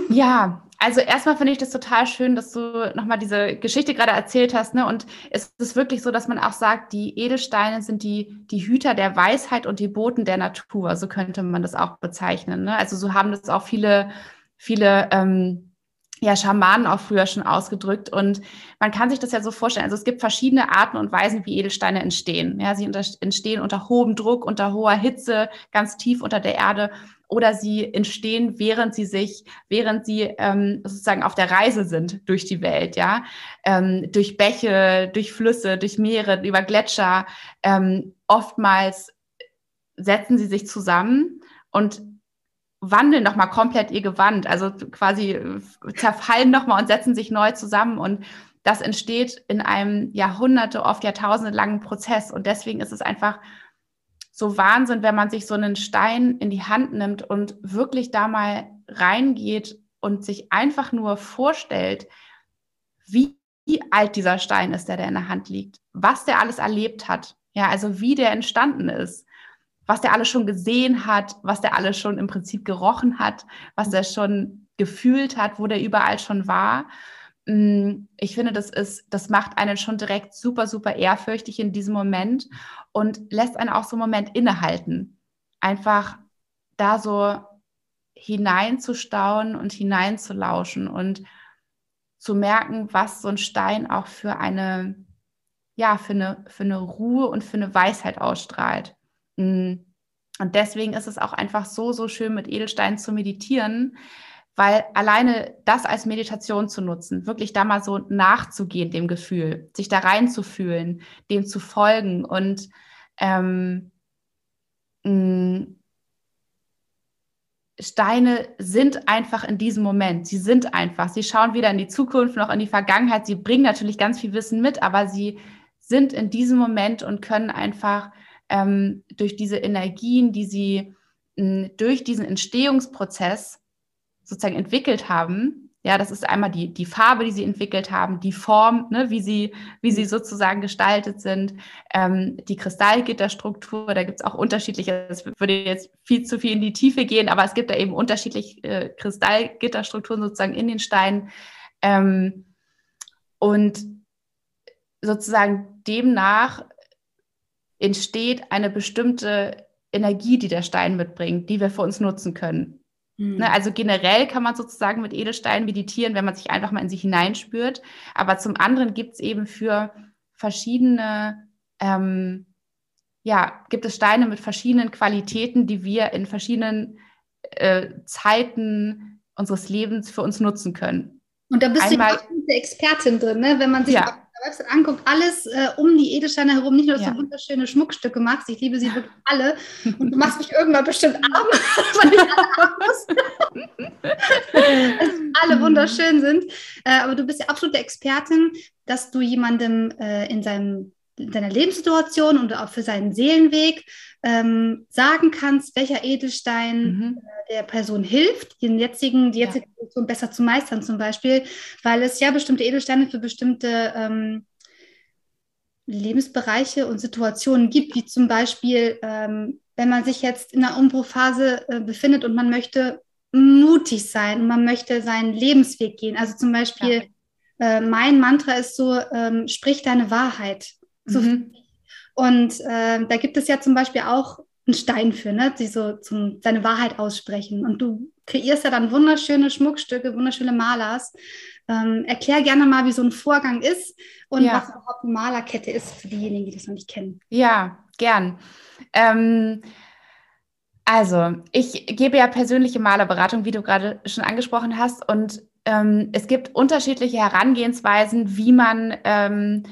Ja, also erstmal finde ich das total schön, dass du nochmal diese Geschichte gerade erzählt hast. Ne? Und es ist wirklich so, dass man auch sagt, die Edelsteine sind die, die Hüter der Weisheit und die Boten der Natur. So könnte man das auch bezeichnen. Ne? Also so haben das auch viele, viele ähm, ja, Schamanen auch früher schon ausgedrückt. Und man kann sich das ja so vorstellen. Also es gibt verschiedene Arten und Weisen, wie Edelsteine entstehen. Ja, sie entstehen unter hohem Druck, unter hoher Hitze, ganz tief unter der Erde oder sie entstehen, während sie sich, während sie ähm, sozusagen auf der Reise sind durch die Welt, ja, ähm, durch Bäche, durch Flüsse, durch Meere, über Gletscher. Ähm, oftmals setzen sie sich zusammen und wandeln nochmal komplett ihr Gewand, also quasi äh, zerfallen nochmal und setzen sich neu zusammen. Und das entsteht in einem Jahrhunderte, oft Jahrtausende langen Prozess. Und deswegen ist es einfach so Wahnsinn, wenn man sich so einen Stein in die Hand nimmt und wirklich da mal reingeht und sich einfach nur vorstellt, wie alt dieser Stein ist, der da in der Hand liegt, was der alles erlebt hat, ja, also wie der entstanden ist, was der alles schon gesehen hat, was der alles schon im Prinzip gerochen hat, was der schon gefühlt hat, wo der überall schon war. Mm, ich finde, das ist, das macht einen schon direkt super, super ehrfürchtig in diesem Moment und lässt einen auch so einen Moment innehalten. Einfach da so hineinzustauen und hineinzulauschen und zu merken, was so ein Stein auch für eine, ja, für eine, für eine Ruhe und für eine Weisheit ausstrahlt. Mm. Und deswegen ist es auch einfach so, so schön mit Edelsteinen zu meditieren, weil alleine das als Meditation zu nutzen, wirklich da mal so nachzugehen, dem Gefühl, sich da reinzufühlen, dem zu folgen und ähm, mh, Steine sind einfach in diesem Moment. Sie sind einfach. Sie schauen weder in die Zukunft noch in die Vergangenheit. Sie bringen natürlich ganz viel Wissen mit, aber sie sind in diesem Moment und können einfach ähm, durch diese Energien, die sie mh, durch diesen Entstehungsprozess sozusagen entwickelt haben. Ja, das ist einmal die, die Farbe, die sie entwickelt haben, die Form, ne, wie, sie, wie sie sozusagen gestaltet sind, ähm, die Kristallgitterstruktur, da gibt es auch unterschiedliche, das würde jetzt viel zu viel in die Tiefe gehen, aber es gibt da eben unterschiedliche äh, Kristallgitterstrukturen sozusagen in den Steinen. Ähm, und sozusagen demnach entsteht eine bestimmte Energie, die der Stein mitbringt, die wir für uns nutzen können. Mhm. Ne, also generell kann man sozusagen mit Edelsteinen meditieren, wenn man sich einfach mal in sich hineinspürt. Aber zum anderen gibt es eben für verschiedene ähm, ja, gibt es Steine mit verschiedenen Qualitäten, die wir in verschiedenen äh, Zeiten unseres Lebens für uns nutzen können. Und da bist Einmal, du die Expertin drin, ne? wenn man sich ja. Website anguckt, alles äh, um die Edelsteine herum, nicht nur, dass ja. du wunderschöne Schmuckstücke machst, ich liebe sie wirklich alle. Und du machst mich irgendwann bestimmt arm, weil ich alle, alle wunderschön sind, äh, aber du bist ja absolute Expertin, dass du jemandem äh, in seinem in seiner Lebenssituation und auch für seinen Seelenweg ähm, sagen kannst, welcher Edelstein mhm. äh, der Person hilft, den jetzigen, die jetzige ja. Situation besser zu meistern zum Beispiel, weil es ja bestimmte Edelsteine für bestimmte ähm, Lebensbereiche und Situationen gibt, wie zum Beispiel, ähm, wenn man sich jetzt in einer Umbruchphase äh, befindet und man möchte mutig sein und man möchte seinen Lebensweg gehen. Also zum Beispiel, ja. äh, mein Mantra ist so, ähm, sprich deine Wahrheit. So mhm. Und äh, da gibt es ja zum Beispiel auch einen Stein für, ne, die so zum, seine Wahrheit aussprechen. Und du kreierst ja dann wunderschöne Schmuckstücke, wunderschöne Malers. Ähm, erklär gerne mal, wie so ein Vorgang ist und ja. was überhaupt eine Malerkette ist für diejenigen, die das noch nicht kennen. Ja, gern. Ähm, also, ich gebe ja persönliche Malerberatung, wie du gerade schon angesprochen hast. Und ähm, es gibt unterschiedliche Herangehensweisen, wie man ähm,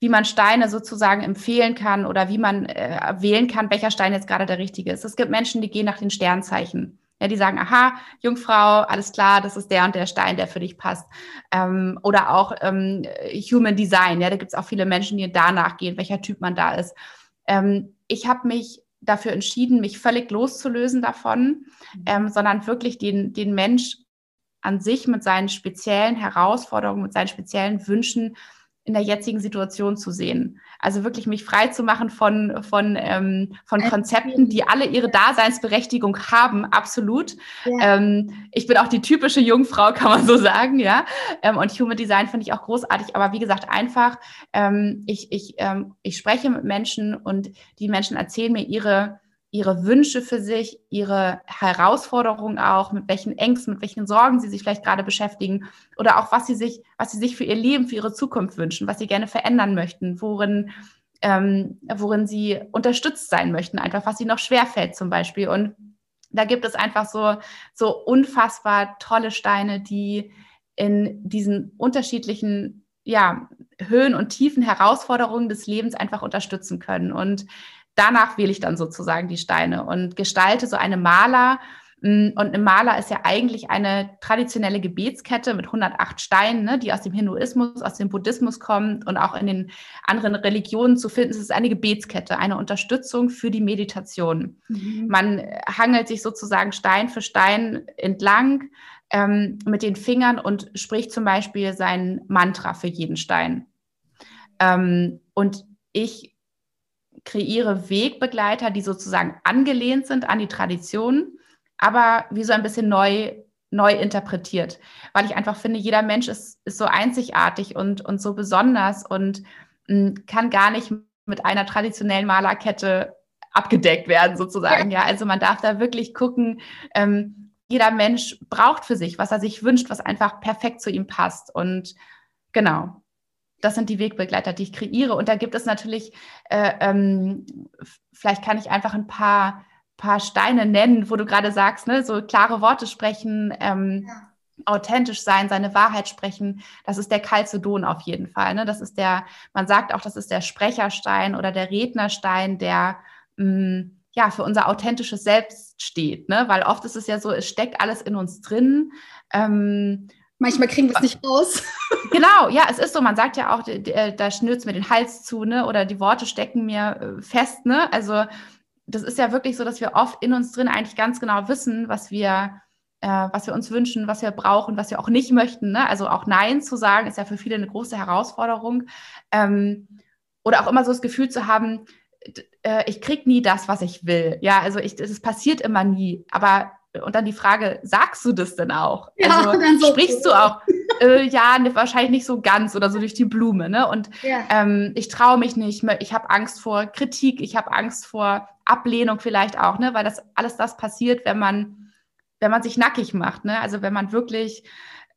wie man Steine sozusagen empfehlen kann oder wie man äh, wählen kann, welcher Stein jetzt gerade der richtige ist. Es gibt Menschen, die gehen nach den Sternzeichen. Ja, die sagen, aha, Jungfrau, alles klar, das ist der und der Stein, der für dich passt. Ähm, oder auch ähm, Human Design, ja, da gibt es auch viele Menschen, die danach gehen, welcher Typ man da ist. Ähm, ich habe mich dafür entschieden, mich völlig loszulösen davon, ähm, sondern wirklich den, den Mensch an sich mit seinen speziellen Herausforderungen, mit seinen speziellen Wünschen in der jetzigen Situation zu sehen. Also wirklich mich frei zu machen von, von, ähm, von Konzepten, die alle ihre Daseinsberechtigung haben, absolut. Ja. Ähm, ich bin auch die typische Jungfrau, kann man so sagen, ja. Ähm, und Human Design finde ich auch großartig, aber wie gesagt, einfach, ähm, ich, ich, ähm, ich spreche mit Menschen und die Menschen erzählen mir ihre ihre Wünsche für sich, ihre Herausforderungen auch, mit welchen Ängsten, mit welchen Sorgen sie sich vielleicht gerade beschäftigen oder auch was sie sich, was sie sich für ihr Leben, für ihre Zukunft wünschen, was sie gerne verändern möchten, worin, ähm, worin sie unterstützt sein möchten, einfach was ihnen noch schwerfällt zum Beispiel. Und da gibt es einfach so, so unfassbar tolle Steine, die in diesen unterschiedlichen ja, Höhen und Tiefen Herausforderungen des Lebens einfach unterstützen können. Und danach wähle ich dann sozusagen die Steine und gestalte so eine Maler. Mm, und eine Maler ist ja eigentlich eine traditionelle Gebetskette mit 108 Steinen, ne, die aus dem Hinduismus, aus dem Buddhismus kommt und auch in den anderen Religionen zu finden. Es ist eine Gebetskette, eine Unterstützung für die Meditation. Mhm. Man hangelt sich sozusagen Stein für Stein entlang ähm, mit den Fingern und spricht zum Beispiel sein Mantra für jeden Stein. Ähm, und ich kreiere Wegbegleiter, die sozusagen angelehnt sind an die Tradition, aber wie so ein bisschen neu, neu interpretiert. Weil ich einfach finde, jeder Mensch ist, ist so einzigartig und, und so besonders und mh, hm, kann gar nicht mit einer traditionellen Malerkette abgedeckt werden, sozusagen. Ja, also man darf da wirklich gucken, ähm, jeder Mensch braucht für sich, was er sich wünscht, was einfach perfekt zu ihm passt. Und genau das sind die Wegbegleiter, die ich kreiere. Und da gibt es natürlich, äh, ähm, vielleicht kann ich einfach ein paar, paar Steine nennen, wo du gerade sagst, ne, so klare Worte sprechen, ähm, ja. authentisch sein, seine Wahrheit sprechen. Das ist der Calcedon auf jeden Fall. Ne? Das ist der, man sagt auch, das ist der Sprecherstein oder der Rednerstein, der mh, mm, ja für unser authentisches Selbst steht. Ne? Weil oft ist es ja so, es steckt alles in uns drin. Ähm, Manchmal kriegen wir es nicht raus. Genau, ja, es ist so. Man sagt ja auch, äh, da schnürt es mir den Hals zu, ne? Oder die Worte stecken mir äh, fest, ne? Also das ist ja wirklich so, dass wir oft in uns drin eigentlich ganz genau wissen, was wir, äh, was wir uns wünschen, was wir brauchen, was wir auch nicht möchten. Ne? Also auch Nein zu sagen, ist ja für viele eine große Herausforderung. Ähm, oder auch immer so das Gefühl zu haben, äh, ich krieg nie das, was ich will. Ja, also es passiert immer nie. Aber und dann die Frage, sagst du das denn auch? Ja, also dann so sprichst du auch, äh, ja, ne, wahrscheinlich nicht so ganz oder so durch die Blume, ne? Und ja. ähm, ich traue mich nicht, ich habe Angst vor Kritik, ich habe Angst vor Ablehnung vielleicht auch, ne? Weil das alles das passiert, wenn man, wenn man sich nackig macht, ne? Also wenn man wirklich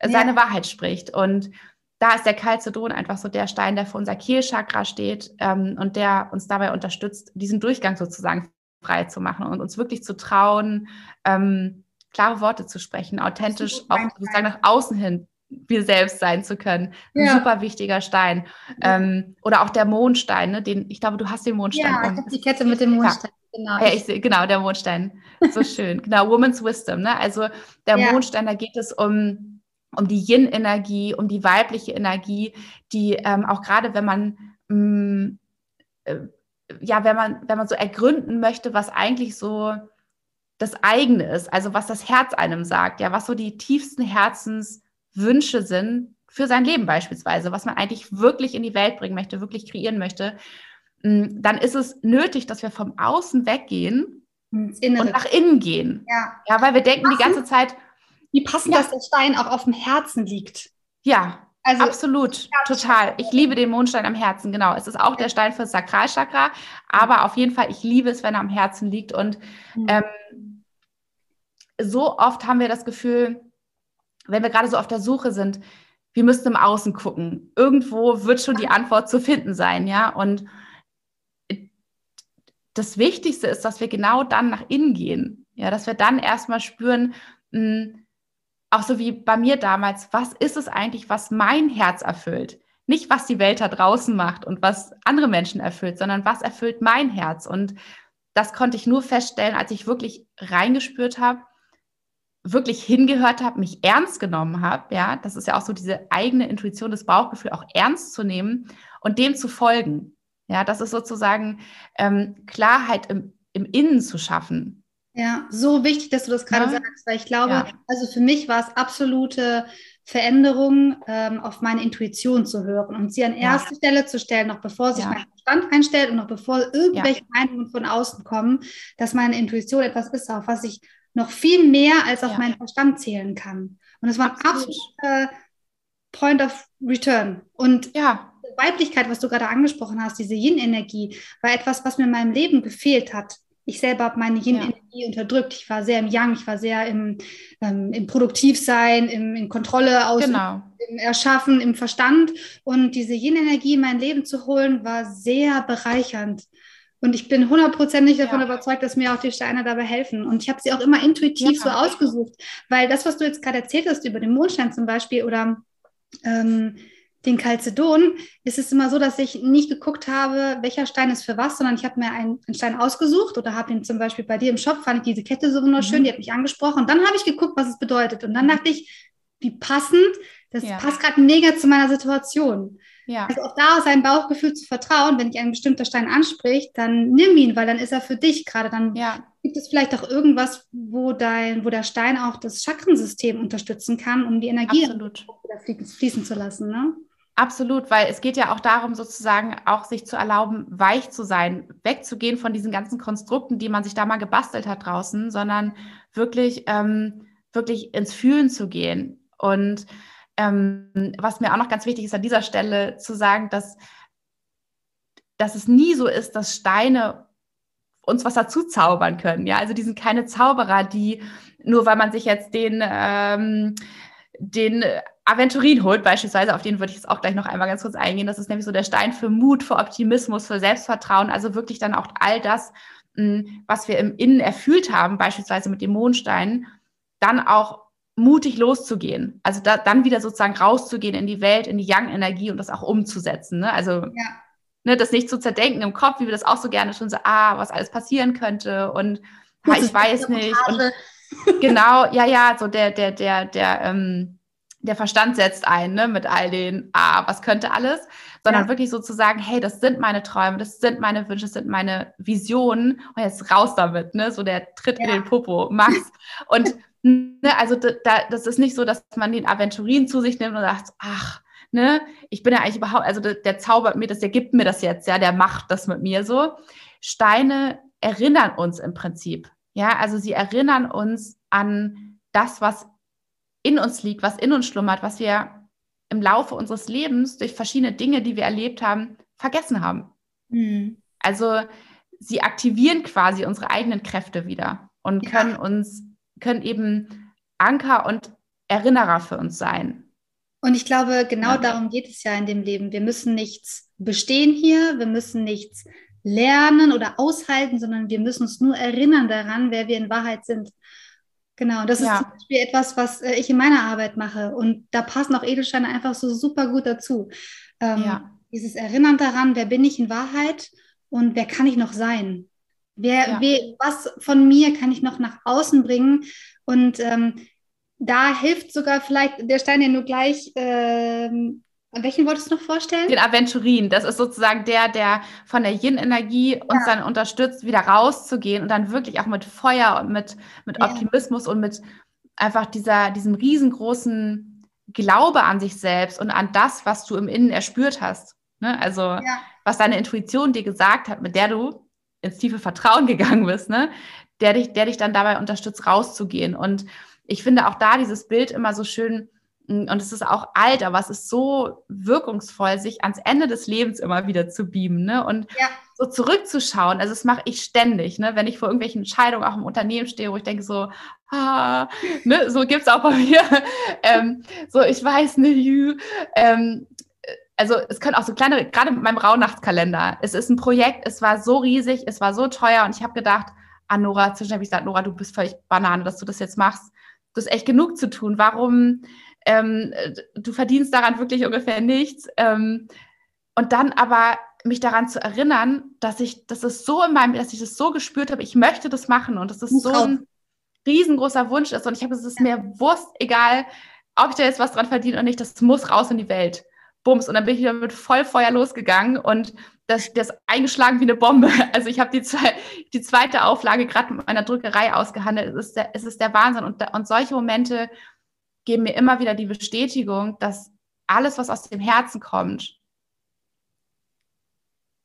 seine ja. Wahrheit spricht. Und da ist der Calcedon einfach so der Stein, der für unser Kehlchakra steht ähm, und der uns dabei unterstützt, diesen Durchgang sozusagen frei zu machen und uns wirklich zu trauen, ähm, klare Worte zu sprechen, authentisch auch sozusagen nach außen hin wir selbst sein zu können. Ein ja. super wichtiger Stein. Ja. Ähm, oder auch der Mondstein, ne? den, ich glaube, du hast den Mondstein. Ja, ich habe die Kette mit dem Mondstein. Genau. Ja, ich sehe, genau, der Mondstein. So schön. genau, Woman's Wisdom. Ne? Also der Mondstein, da geht es um, um die Yin-Energie, um die weibliche Energie, die ähm, auch gerade, wenn man mh, mm, äh, ja, wenn man, wenn man so ergründen möchte, was eigentlich so das eigene ist, also was das Herz einem sagt, ja, was so die tiefsten Herzenswünsche sind für sein Leben beispielsweise, was man eigentlich wirklich in die Welt bringen möchte, wirklich kreieren möchte, mm, dann ist es nötig, dass wir vom Außen weggehen und nach innen gehen. Ja, ja weil wir denken die ganze Zeit, wie passend, ja. dass der Stein auch auf dem Herzen liegt. Ja, also, Absolut, total. Ich liebe den Mondstein am Herzen, genau. Es ist auch der Stein für das Sakralchakra, aber auf jeden Fall, ich liebe es, wenn er am Herzen liegt. Und mhm. ähm, so oft haben wir das Gefühl, wenn wir gerade so auf der Suche sind, wir müssten im Außen gucken. Irgendwo wird schon die Antwort zu finden sein, ja. Und das Wichtigste ist, dass wir genau dann nach innen gehen. Ja, dass wir dann erstmal spüren, mh, hm, auch so wie bei mir damals, was ist es eigentlich, was mein Herz erfüllt? Nicht, was die Welt da draußen macht und was andere Menschen erfüllt, sondern was erfüllt mein Herz? Und das konnte ich nur feststellen, als ich wirklich reingespürt habe, wirklich hingehört habe, mich ernst genommen habe. Ja, das ist ja auch so diese eigene Intuition, das Bauchgefühl auch ernst zu nehmen und dem zu folgen. Ja, das ist sozusagen ähm, Klarheit im, im Innen zu schaffen. Ja, so wichtig, dass du das gerade ja. sagst, weil ich glaube, ja. also für mich war es absolute Veränderung, ähm, auf meine Intuition zu hören und sie an erste ja. Stelle zu stellen, noch bevor sich mein Verstand einstellt und noch bevor irgendwelche Meinungen von außen kommen, dass meine Intuition etwas ist, auf was ich noch viel mehr als auf meinen Verstand zählen kann. Und es war ein absoluter Point of Return. Und ja. Weiblichkeit, was du gerade angesprochen hast, diese Yin-Energie, war etwas, was mir in meinem Leben gefehlt hat ich selber habe meine Yin-Energie ja. unterdrückt. Ich war sehr im Yang, ich war sehr im, ähm, im Produktivsein, im, in Kontrolle aus, genau. im Erschaffen, im Verstand. Und diese Yin-Energie in mein Leben zu holen, war sehr bereichernd. Und ich bin hundertprozentig davon ja. überzeugt, dass mir auch die Steine dabei helfen. Und ich habe sie auch immer intuitiv ja. so ausgesucht, weil das, was du jetzt gerade erzählt hast über den Mondstein zum Beispiel oder ähm, den Calcedon ist es immer so, dass ich nicht geguckt habe, welcher Stein ist für was, sondern ich habe mir einen, einen, Stein ausgesucht oder habe ihn zum Beispiel bei dir im Shop, fand ich diese Kette so wunderschön, mhm. die hat mich angesprochen. Und dann habe ich geguckt, was es bedeutet. Und dann dachte ich, wie passend, das ja. passt gerade mega zu meiner Situation. Ja. Also auch da sein Bauchgefühl zu vertrauen, wenn dich ein bestimmter Stein anspricht, dann nimm ihn, weil dann ist er für dich gerade. Dann ja. gibt es vielleicht auch irgendwas, wo dein, wo der Stein auch das Chakrensystem unterstützen kann, um die Energie fließen zu lassen. Ne? Absolut, weil es geht ja auch darum, sozusagen auch sich zu erlauben, weich zu sein, wegzugehen von diesen ganzen Konstrukten, die man sich da mal gebastelt hat draußen, sondern wirklich, ähm, wirklich ins Fühlen zu gehen. Und ähm, was mir auch noch ganz wichtig ist an dieser Stelle zu sagen, dass, dass es nie so ist, dass Steine uns was dazu zaubern können. Ja, also die sind keine Zauberer, die nur weil man sich jetzt den ähm, den Aventurin holt, beispielsweise, auf den würde ich jetzt auch gleich noch einmal ganz kurz eingehen. Das ist nämlich so der Stein für Mut, für Optimismus, für Selbstvertrauen, also wirklich dann auch all das, hm, was wir im Innen erfüllt haben, beispielsweise mit dem Mondstein, dann auch mutig loszugehen. Also da, dann wieder sozusagen rauszugehen in die Welt, in die Young-Energie und das auch umzusetzen. Ne? Also ja. ne, das nicht zu zerdenken im Kopf, wie wir das auch so gerne schon so, ah, was alles passieren könnte und ha, ich weiß nicht. Und, genau, ja, ja, so der, der, der, der, ähm, der Verstand setzt ein, ne, mit all den, ah, was könnte alles, sondern ja. wirklich so zu sagen, hey, das sind meine Träume, das sind meine Wünsche, das sind meine Visionen und jetzt raus damit, ne, so der Tritt ja. in den Popo, Max. und, ne, also da, das ist nicht so, dass man den Aventurin zu sich nimmt und sagt, ach, ne, ich bin ja eigentlich überhaupt, also der, der zaubert mir das, der gibt mir das jetzt, ja, der macht das mit mir so. Steine erinnern uns im Prinzip, ja, also sie erinnern uns an das, was in uns liegt, was in uns schlummert, was wir im Laufe unseres Lebens durch verschiedene Dinge, die wir erlebt haben, vergessen haben. Mhm. Also sie aktivieren quasi unsere eigenen Kräfte wieder und können ja. uns, können eben Anker und Erinnerer für uns sein. Und ich glaube, genau ja. darum geht es ja in dem Leben. Wir müssen nichts bestehen hier, wir müssen nichts lernen oder aushalten, sondern wir müssen uns nur erinnern daran, wer wir in Wahrheit sind. Genau, das ja. ist zum Beispiel etwas, was äh, ich in meiner Arbeit mache. Und da passen auch Edelsteine einfach so super gut dazu. Ähm, ja. Dieses Erinnern daran, wer bin ich in Wahrheit und wer kann ich noch sein? Wer, ja. wer, was von mir kann ich noch nach außen bringen? Und ähm, da hilft sogar vielleicht der Stein, den du gleich ähm, welchen wolltest du noch vorstellen? Den Aventurin. Das ist sozusagen der, der von der Yin-Energie ja. uns dann unterstützt, wieder rauszugehen und dann wirklich auch mit Feuer und mit, mit ja. Optimismus und mit einfach dieser, diesem riesengroßen Glaube an sich selbst und an das, was du im Innen erspürt hast. Ne? Also, ja. was deine Intuition dir gesagt hat, mit der du ins tiefe Vertrauen gegangen bist, ne? der, dich, der dich dann dabei unterstützt, rauszugehen. Und ich finde auch da dieses Bild immer so schön, und es ist auch alt, aber es ist so wirkungsvoll, sich ans Ende des Lebens immer wieder zu beamen ne? und ja. so zurückzuschauen. Also das mache ich ständig, ne? wenn ich vor irgendwelchen Entscheidungen auch im Unternehmen stehe, wo ich denke so, ah, ne? so gibt es auch bei mir. ähm, so, ich weiß nicht. Ähm, also es können auch so kleine, gerade mit meinem Rauhnachtskalender. Es ist ein Projekt, es war so riesig, es war so teuer und ich habe gedacht, ah Nora, zwischendurch habe ich gesagt, Nora, du bist völlig Banane, dass du das jetzt machst. Du hast echt genug zu tun. Warum ähm, du verdienst daran wirklich ungefähr nichts. Ähm, und dann aber mich daran zu erinnern, dass ich, das ist so in meinem, dass ich das so gespürt habe, ich möchte das machen und dass es das so ein riesengroßer Wunsch ist. Und ich habe es ist mir Wurst, egal, ob ich da jetzt was dran verdiene oder nicht, das muss raus in die Welt. Bums. Und dann bin ich wieder mit Vollfeuer losgegangen und das, das eingeschlagen wie eine Bombe. Also ich habe die, zwei, die zweite Auflage gerade mit meiner Drückerei ausgehandelt. Es ist der, es ist der Wahnsinn. Und, und solche Momente geben mir immer wieder die Bestätigung, dass alles, was aus dem Herzen kommt,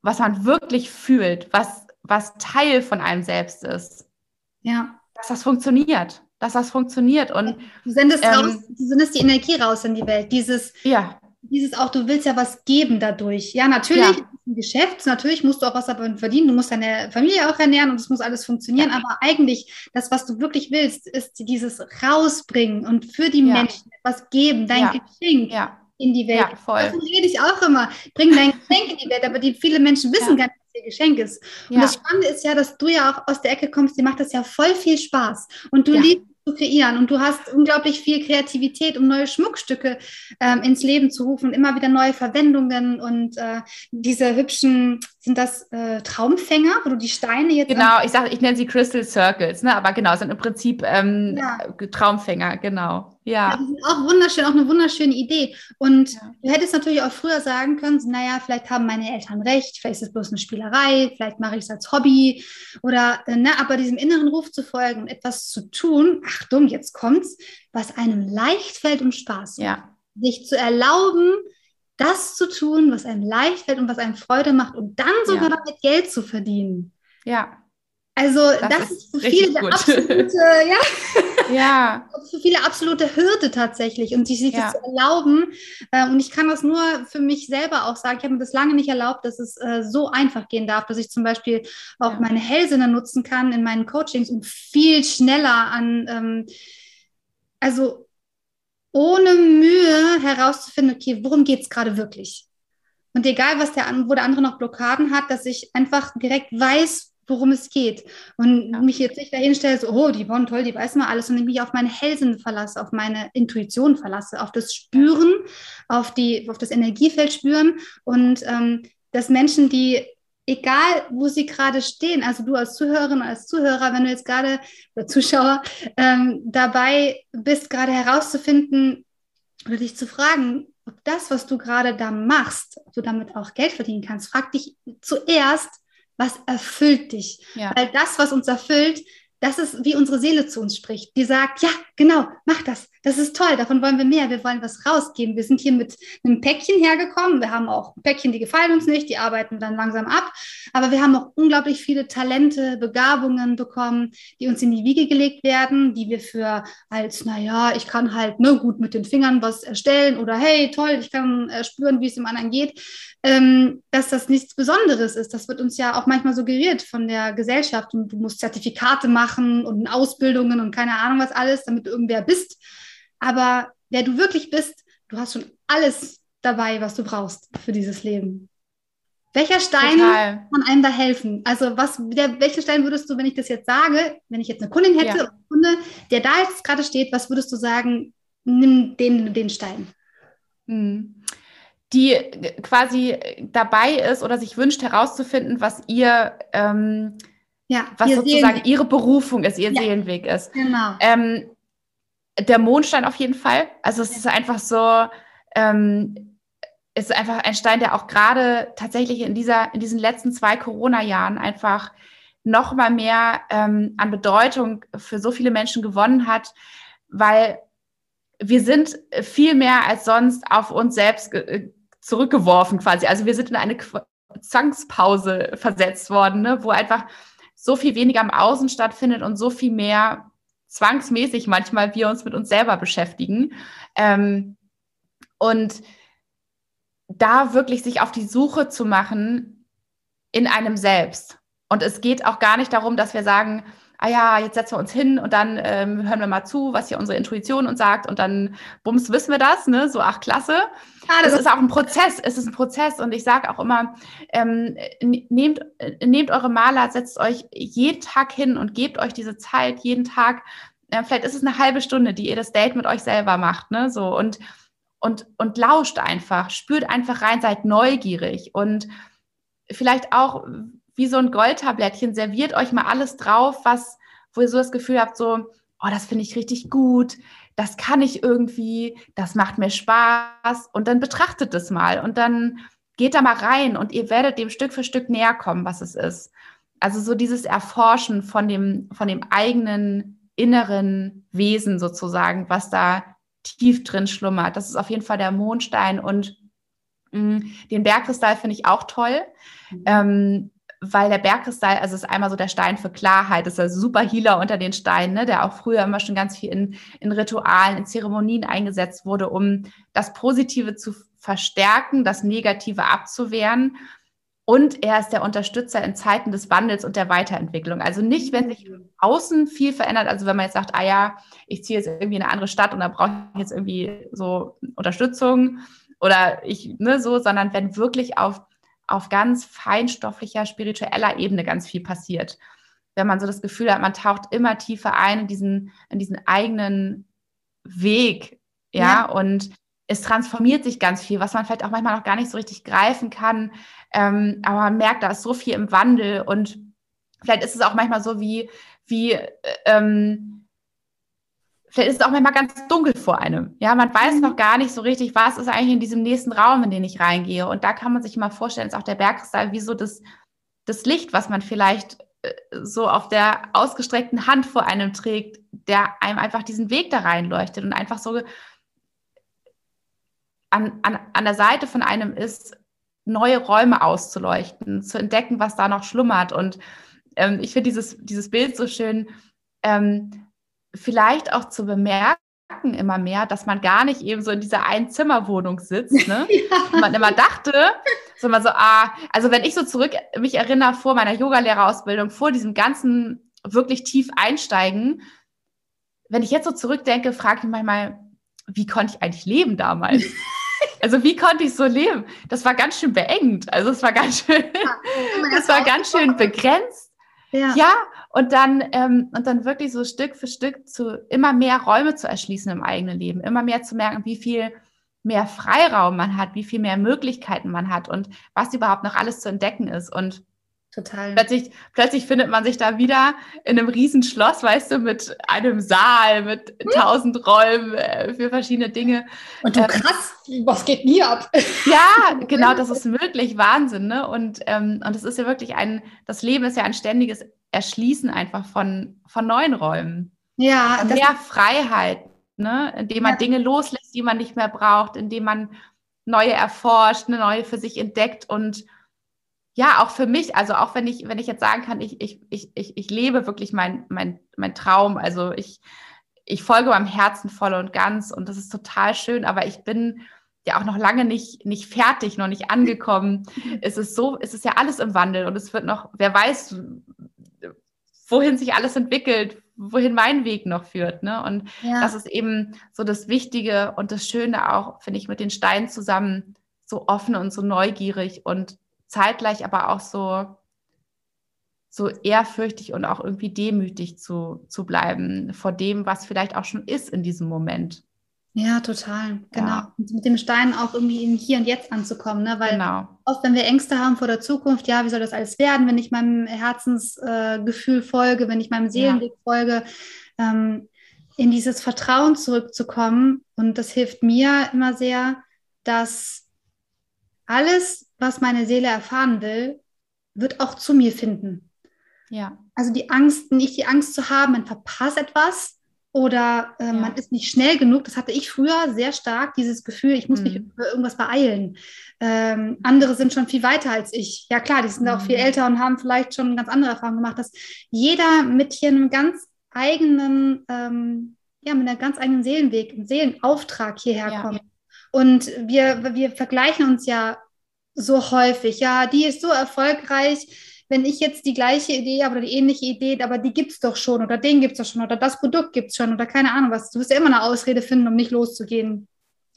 was man wirklich fühlt, was, was Teil von einem selbst ist, ja. dass das funktioniert, dass das funktioniert. Und, du sendest ähm, raus, du sendest die Energie raus in die Welt. Dieses, ja dieses auch, du willst ja was geben dadurch. Ja, natürlich ja. Geschäft, natürlich musst du auch was davon verdienen, du musst deine Familie auch ernähren und es muss alles funktionieren, ja. aber eigentlich das, was du wirklich willst, ist dieses rausbringen und für die ja. Menschen etwas geben, dein Geschenk in die Welt. Ja, voll. Davon rede ich auch immer. Bring dein Geschenk in die Welt, aber die viele Menschen wissen gar nicht, was ihr Geschenk ist. Und das Spannende ist ja, dass du ja auch aus der Ecke kommst, dir macht das ja voll viel Spaß und du liebst zu kreieren. Und du hast unglaublich viel Kreativität, um neue Schmuckstücke ähm, ins Leben zu rufen und immer wieder neue Verwendungen und äh, diese hübschen, sind das äh, Traumfänger, wo du die Steine jetzt. Genau, ich sage, ich nenne sie Crystal Circles, ne? aber genau, sind im Prinzip ähm, ja. Traumfänger, genau. Ja. ja. Das ist auch wunderschön, auch eine wunderschöne Idee. Und ja. du hättest natürlich auch früher sagen können, naja, vielleicht haben meine Eltern recht, vielleicht ist es bloß eine Spielerei, vielleicht mache ich es als Hobby oder, äh, ne, aber diesem inneren Ruf zu folgen und etwas zu tun, Achtung, jetzt kommt's, was einem leicht fällt und Spaß macht. Ja. Sich zu erlauben, das zu tun, was einem leicht fällt und was einem Freude macht und dann sogar ja. damit Geld zu verdienen. Ja. Also das, das ist für viele der absolute, ja, ja. für viele absolute Hürde tatsächlich und sich ja. das zu erlauben. Äh, und ich kann das nur für mich selber auch sagen. Ich habe mir das lange nicht erlaubt, dass es äh, so einfach gehen darf, dass ich zum Beispiel auch ja. meine Hellsinne nutzen kann in meinen Coachings und viel schneller an, ähm, also ohne Mühe herauszufinden, okay, worum geht es gerade wirklich? Und egal, was der, wo der andere noch Blockaden hat, dass ich einfach direkt weiß, worum es geht. Und ja. mich jetzt nicht dahin stelle, so, oh, die Bonn, toll, die weiß mal alles, und ich mich auf meine Hellsinn verlasse, auf meine Intuition verlasse, auf das Spüren, auf, die, auf das Energiefeld spüren und ähm, dass Menschen, die egal wo sie gerade stehen, also du als Zuhörerin, als Zuhörer, wenn du jetzt gerade, oder Zuschauer, ähm, dabei bist, gerade herauszufinden oder dich zu fragen, ob das, was du gerade da machst, ob du damit auch Geld verdienen kannst, frag dich zuerst, was erfüllt dich? Ja. Weil das, was uns erfüllt, das ist, wie unsere Seele zu uns spricht. Die sagt, ja, genau, mach das. Das ist toll, davon wollen wir mehr. Wir wollen was rausgeben. Wir sind hier mit einem Päckchen hergekommen. Wir haben auch Päckchen, die gefallen uns nicht, die arbeiten dann langsam ab. Aber wir haben auch unglaublich viele Talente, Begabungen bekommen, die uns in die Wiege gelegt werden, die wir für als, naja, ich kann halt ne, gut mit den Fingern was erstellen oder hey, toll, ich kann äh, spüren, wie es dem anderen geht, ähm, dass das nichts Besonderes ist. Das wird uns ja auch manchmal suggeriert von der Gesellschaft und du musst Zertifikate machen und Ausbildungen und keine Ahnung was alles, damit du irgendwer bist. Aber wer du wirklich bist, du hast schon alles dabei, was du brauchst für dieses Leben. Welcher Stein Total. kann einem da helfen? Also was, der, welcher Stein würdest du, wenn ich das jetzt sage, wenn ich jetzt eine Kundin hätte, ja. Kunde, der da jetzt gerade steht, was würdest du sagen, nimm den, den Stein? Hm. Die quasi dabei ist oder sich wünscht herauszufinden, was ihr, ähm, ja, was sozusagen Seelenweg. ihre Berufung ist, ihr ja. Seelenweg ist. Genau. Ähm, der Mondstein auf jeden Fall. Also es ist einfach so, ähm, ist einfach ein Stein, der auch gerade tatsächlich in dieser, in diesen letzten zwei Corona-Jahren einfach noch mal mehr ähm, an Bedeutung für so viele Menschen gewonnen hat, weil wir sind viel mehr als sonst auf uns selbst äh, zurückgeworfen quasi. Also wir sind in eine Zwangspause versetzt worden, ne, wo einfach so viel weniger im Außen stattfindet und so viel mehr zwangsmäßig manchmal wir uns mit uns selber beschäftigen. Ähm, und da wirklich sich auf die Suche zu machen in einem selbst. Und es geht auch gar nicht darum, dass wir sagen, ah ja, jetzt setzen wir uns hin und dann ähm, hören wir mal zu, was hier unsere Intuition uns sagt und dann bums, wissen wir das, ne? So, ach, klasse. Ja, das, das ist auch ein Prozess, es ist ein Prozess und ich sage auch immer, ähm, nehmt, nehmt eure Maler, setzt euch jeden Tag hin und gebt euch diese Zeit, jeden Tag, äh, vielleicht ist es eine halbe Stunde, die ihr das Date mit euch selber macht, ne? So und und, und lauscht einfach, spürt einfach rein, seid neugierig und vielleicht auch wie so ein Goldtablettchen, serviert euch mal alles drauf, was, wo ihr so das Gefühl habt, so, oh, das finde ich richtig gut, das kann ich irgendwie, das macht mir Spaß und dann betrachtet es mal und dann geht da mal rein und ihr werdet dem Stück für Stück näher kommen, was es ist. Also so dieses Erforschen von dem, von dem eigenen inneren Wesen sozusagen, was da tief drin schlummert. Das ist auf jeden Fall der Mondstein und mh, mm, den Bergkristall finde ich auch toll. Mhm. Ähm, weil der Bergkristall, also ist einmal so der Stein für Klarheit, ist ein super Healer unter den Steinen, ne, der auch früher immer schon ganz viel in, in Ritualen, in Zeremonien eingesetzt wurde, um das Positive zu verstärken, das Negative abzuwehren. Und er ist der Unterstützer in Zeiten des Wandels und der Weiterentwicklung. Also nicht, wenn sich außen viel verändert, also wenn man jetzt sagt, ah ja, ich ziehe jetzt irgendwie in eine andere Stadt und da brauche ich jetzt irgendwie so Unterstützung oder ich, ne, so, sondern wenn wirklich auf auf ganz feinstofflicher, spiritueller Ebene ganz viel passiert. Wenn man so das Gefühl hat, man taucht immer tiefer ein in diesen, in diesen eigenen Weg, ja, ja. und es transformiert sich ganz viel, was man vielleicht auch manchmal noch gar nicht so richtig greifen kann. Ähm, aber man merkt, da ist so viel im Wandel und vielleicht ist es auch manchmal so wie, wie äh, ähm, vielleicht ist es auch manchmal ganz dunkel vor einem. Ja, man weiß mhm. noch gar nicht so richtig, was ist eigentlich in diesem nächsten Raum, in den ich reingehe. Und da kann man sich mal vorstellen, ist auch der Bergkristall wie so das, das Licht, was man vielleicht äh, so auf der ausgestreckten Hand vor einem trägt, der einem einfach diesen Weg da reinleuchtet und einfach so an, an, an der Seite von einem ist, neue Räume auszuleuchten, zu entdecken, was da noch schlummert. Und ähm, ich finde dieses, dieses Bild so schön. Ähm, vielleicht auch zu bemerken immer mehr, dass man gar nicht eben so in dieser Einzimmerwohnung sitzt. Ne? ja. Man immer dachte, so mal so, ah, also wenn ich so zurück mich erinnere vor meiner Yogalehrerausbildung, vor diesem ganzen wirklich tief einsteigen, wenn ich jetzt so zurückdenke, frage ich mich manchmal, wie konnte ich eigentlich leben damals? Also wie konnte ich so leben? Das war ganz schön beengt. Also es war ganz schön, ja, das war ganz schön begrenzt. Ja. ja, und dann, ähm, und dann wirklich so Stück für Stück zu immer mehr Räume zu erschließen im eigenen Leben, immer mehr zu merken, wie viel mehr Freiraum man hat, wie viel mehr Möglichkeiten man hat und was überhaupt noch alles zu entdecken ist. Und Total. Plötzlich, plötzlich findet man sich da wieder in einem Riesenschloss, weißt du, mit einem Saal, mit hm. tausend Räumen äh, für verschiedene Dinge. Und du ähm, krass, was geht nie ab? Ja, genau, das ist möglich, Wahnsinn, ne? Und, ähm, und es ist ja wirklich ein, das Leben ist ja ein ständiges Erschließen einfach von, von neuen Räumen. Ja. Mehr Freiheit, ne? Indem man ja. Dinge loslässt, die man nicht mehr braucht, indem man neue erforscht, eine neue für sich entdeckt und ja, auch für mich, also auch wenn ich, wenn ich jetzt sagen kann, ich, ich, ich, ich, ich lebe wirklich mein, mein, mein Traum, also ich, ich folge meinem Herzen voll und ganz und das ist total schön, aber ich bin ja auch noch lange nicht, nicht fertig, noch nicht angekommen. es ist so, es ist ja alles im Wandel und es wird noch, wer weiß, wohin sich alles entwickelt, wohin mein Weg noch führt. Ne? Und ja. das ist eben so das Wichtige und das Schöne auch, finde ich, mit den Steinen zusammen, so offen und so neugierig und zeitgleich aber auch so, so ehrfürchtig und auch irgendwie demütig zu, zu bleiben vor dem, was vielleicht auch schon ist in diesem Moment. Ja, total. Genau. Ja. Und mit dem Stein auch irgendwie in Hier und Jetzt anzukommen. Ne? Weil genau. oft, wenn wir Ängste haben vor der Zukunft, ja, wie soll das alles werden, wenn ich meinem Herzensgefühl äh, folge, wenn ich meinem Seelenweg ja. folge, ähm, in dieses Vertrauen zurückzukommen. Und das hilft mir immer sehr, dass alles, was meine Seele erfahren will, wird auch zu mir finden. Ja. Also die Angst, nicht die Angst zu haben, man verpasst etwas, oder äh, ja. man ist nicht schnell genug. Das hatte ich früher sehr stark, dieses Gefühl, ich muss mhm. mich für irgendwas beeilen. Ähm, andere sind schon viel weiter als ich. Ja klar, die sind mhm. auch viel mhm. älter und haben vielleicht schon ganz andere Erfahrungen gemacht, dass jeder mit hier einem ganz eigenen, ähm, ja, mit einem ganz eigenen Seelenweg, einem Seelenauftrag hierher ja. kommt. Und wir, wir vergleichen uns ja so häufig. Ja, die ist so erfolgreich wenn ich jetzt die gleiche Idee habe oder die ähnliche Idee, aber die gibt es doch schon oder den gibt es doch schon oder das Produkt gibt es schon oder keine Ahnung was, du wirst ja immer eine Ausrede finden, um nicht loszugehen.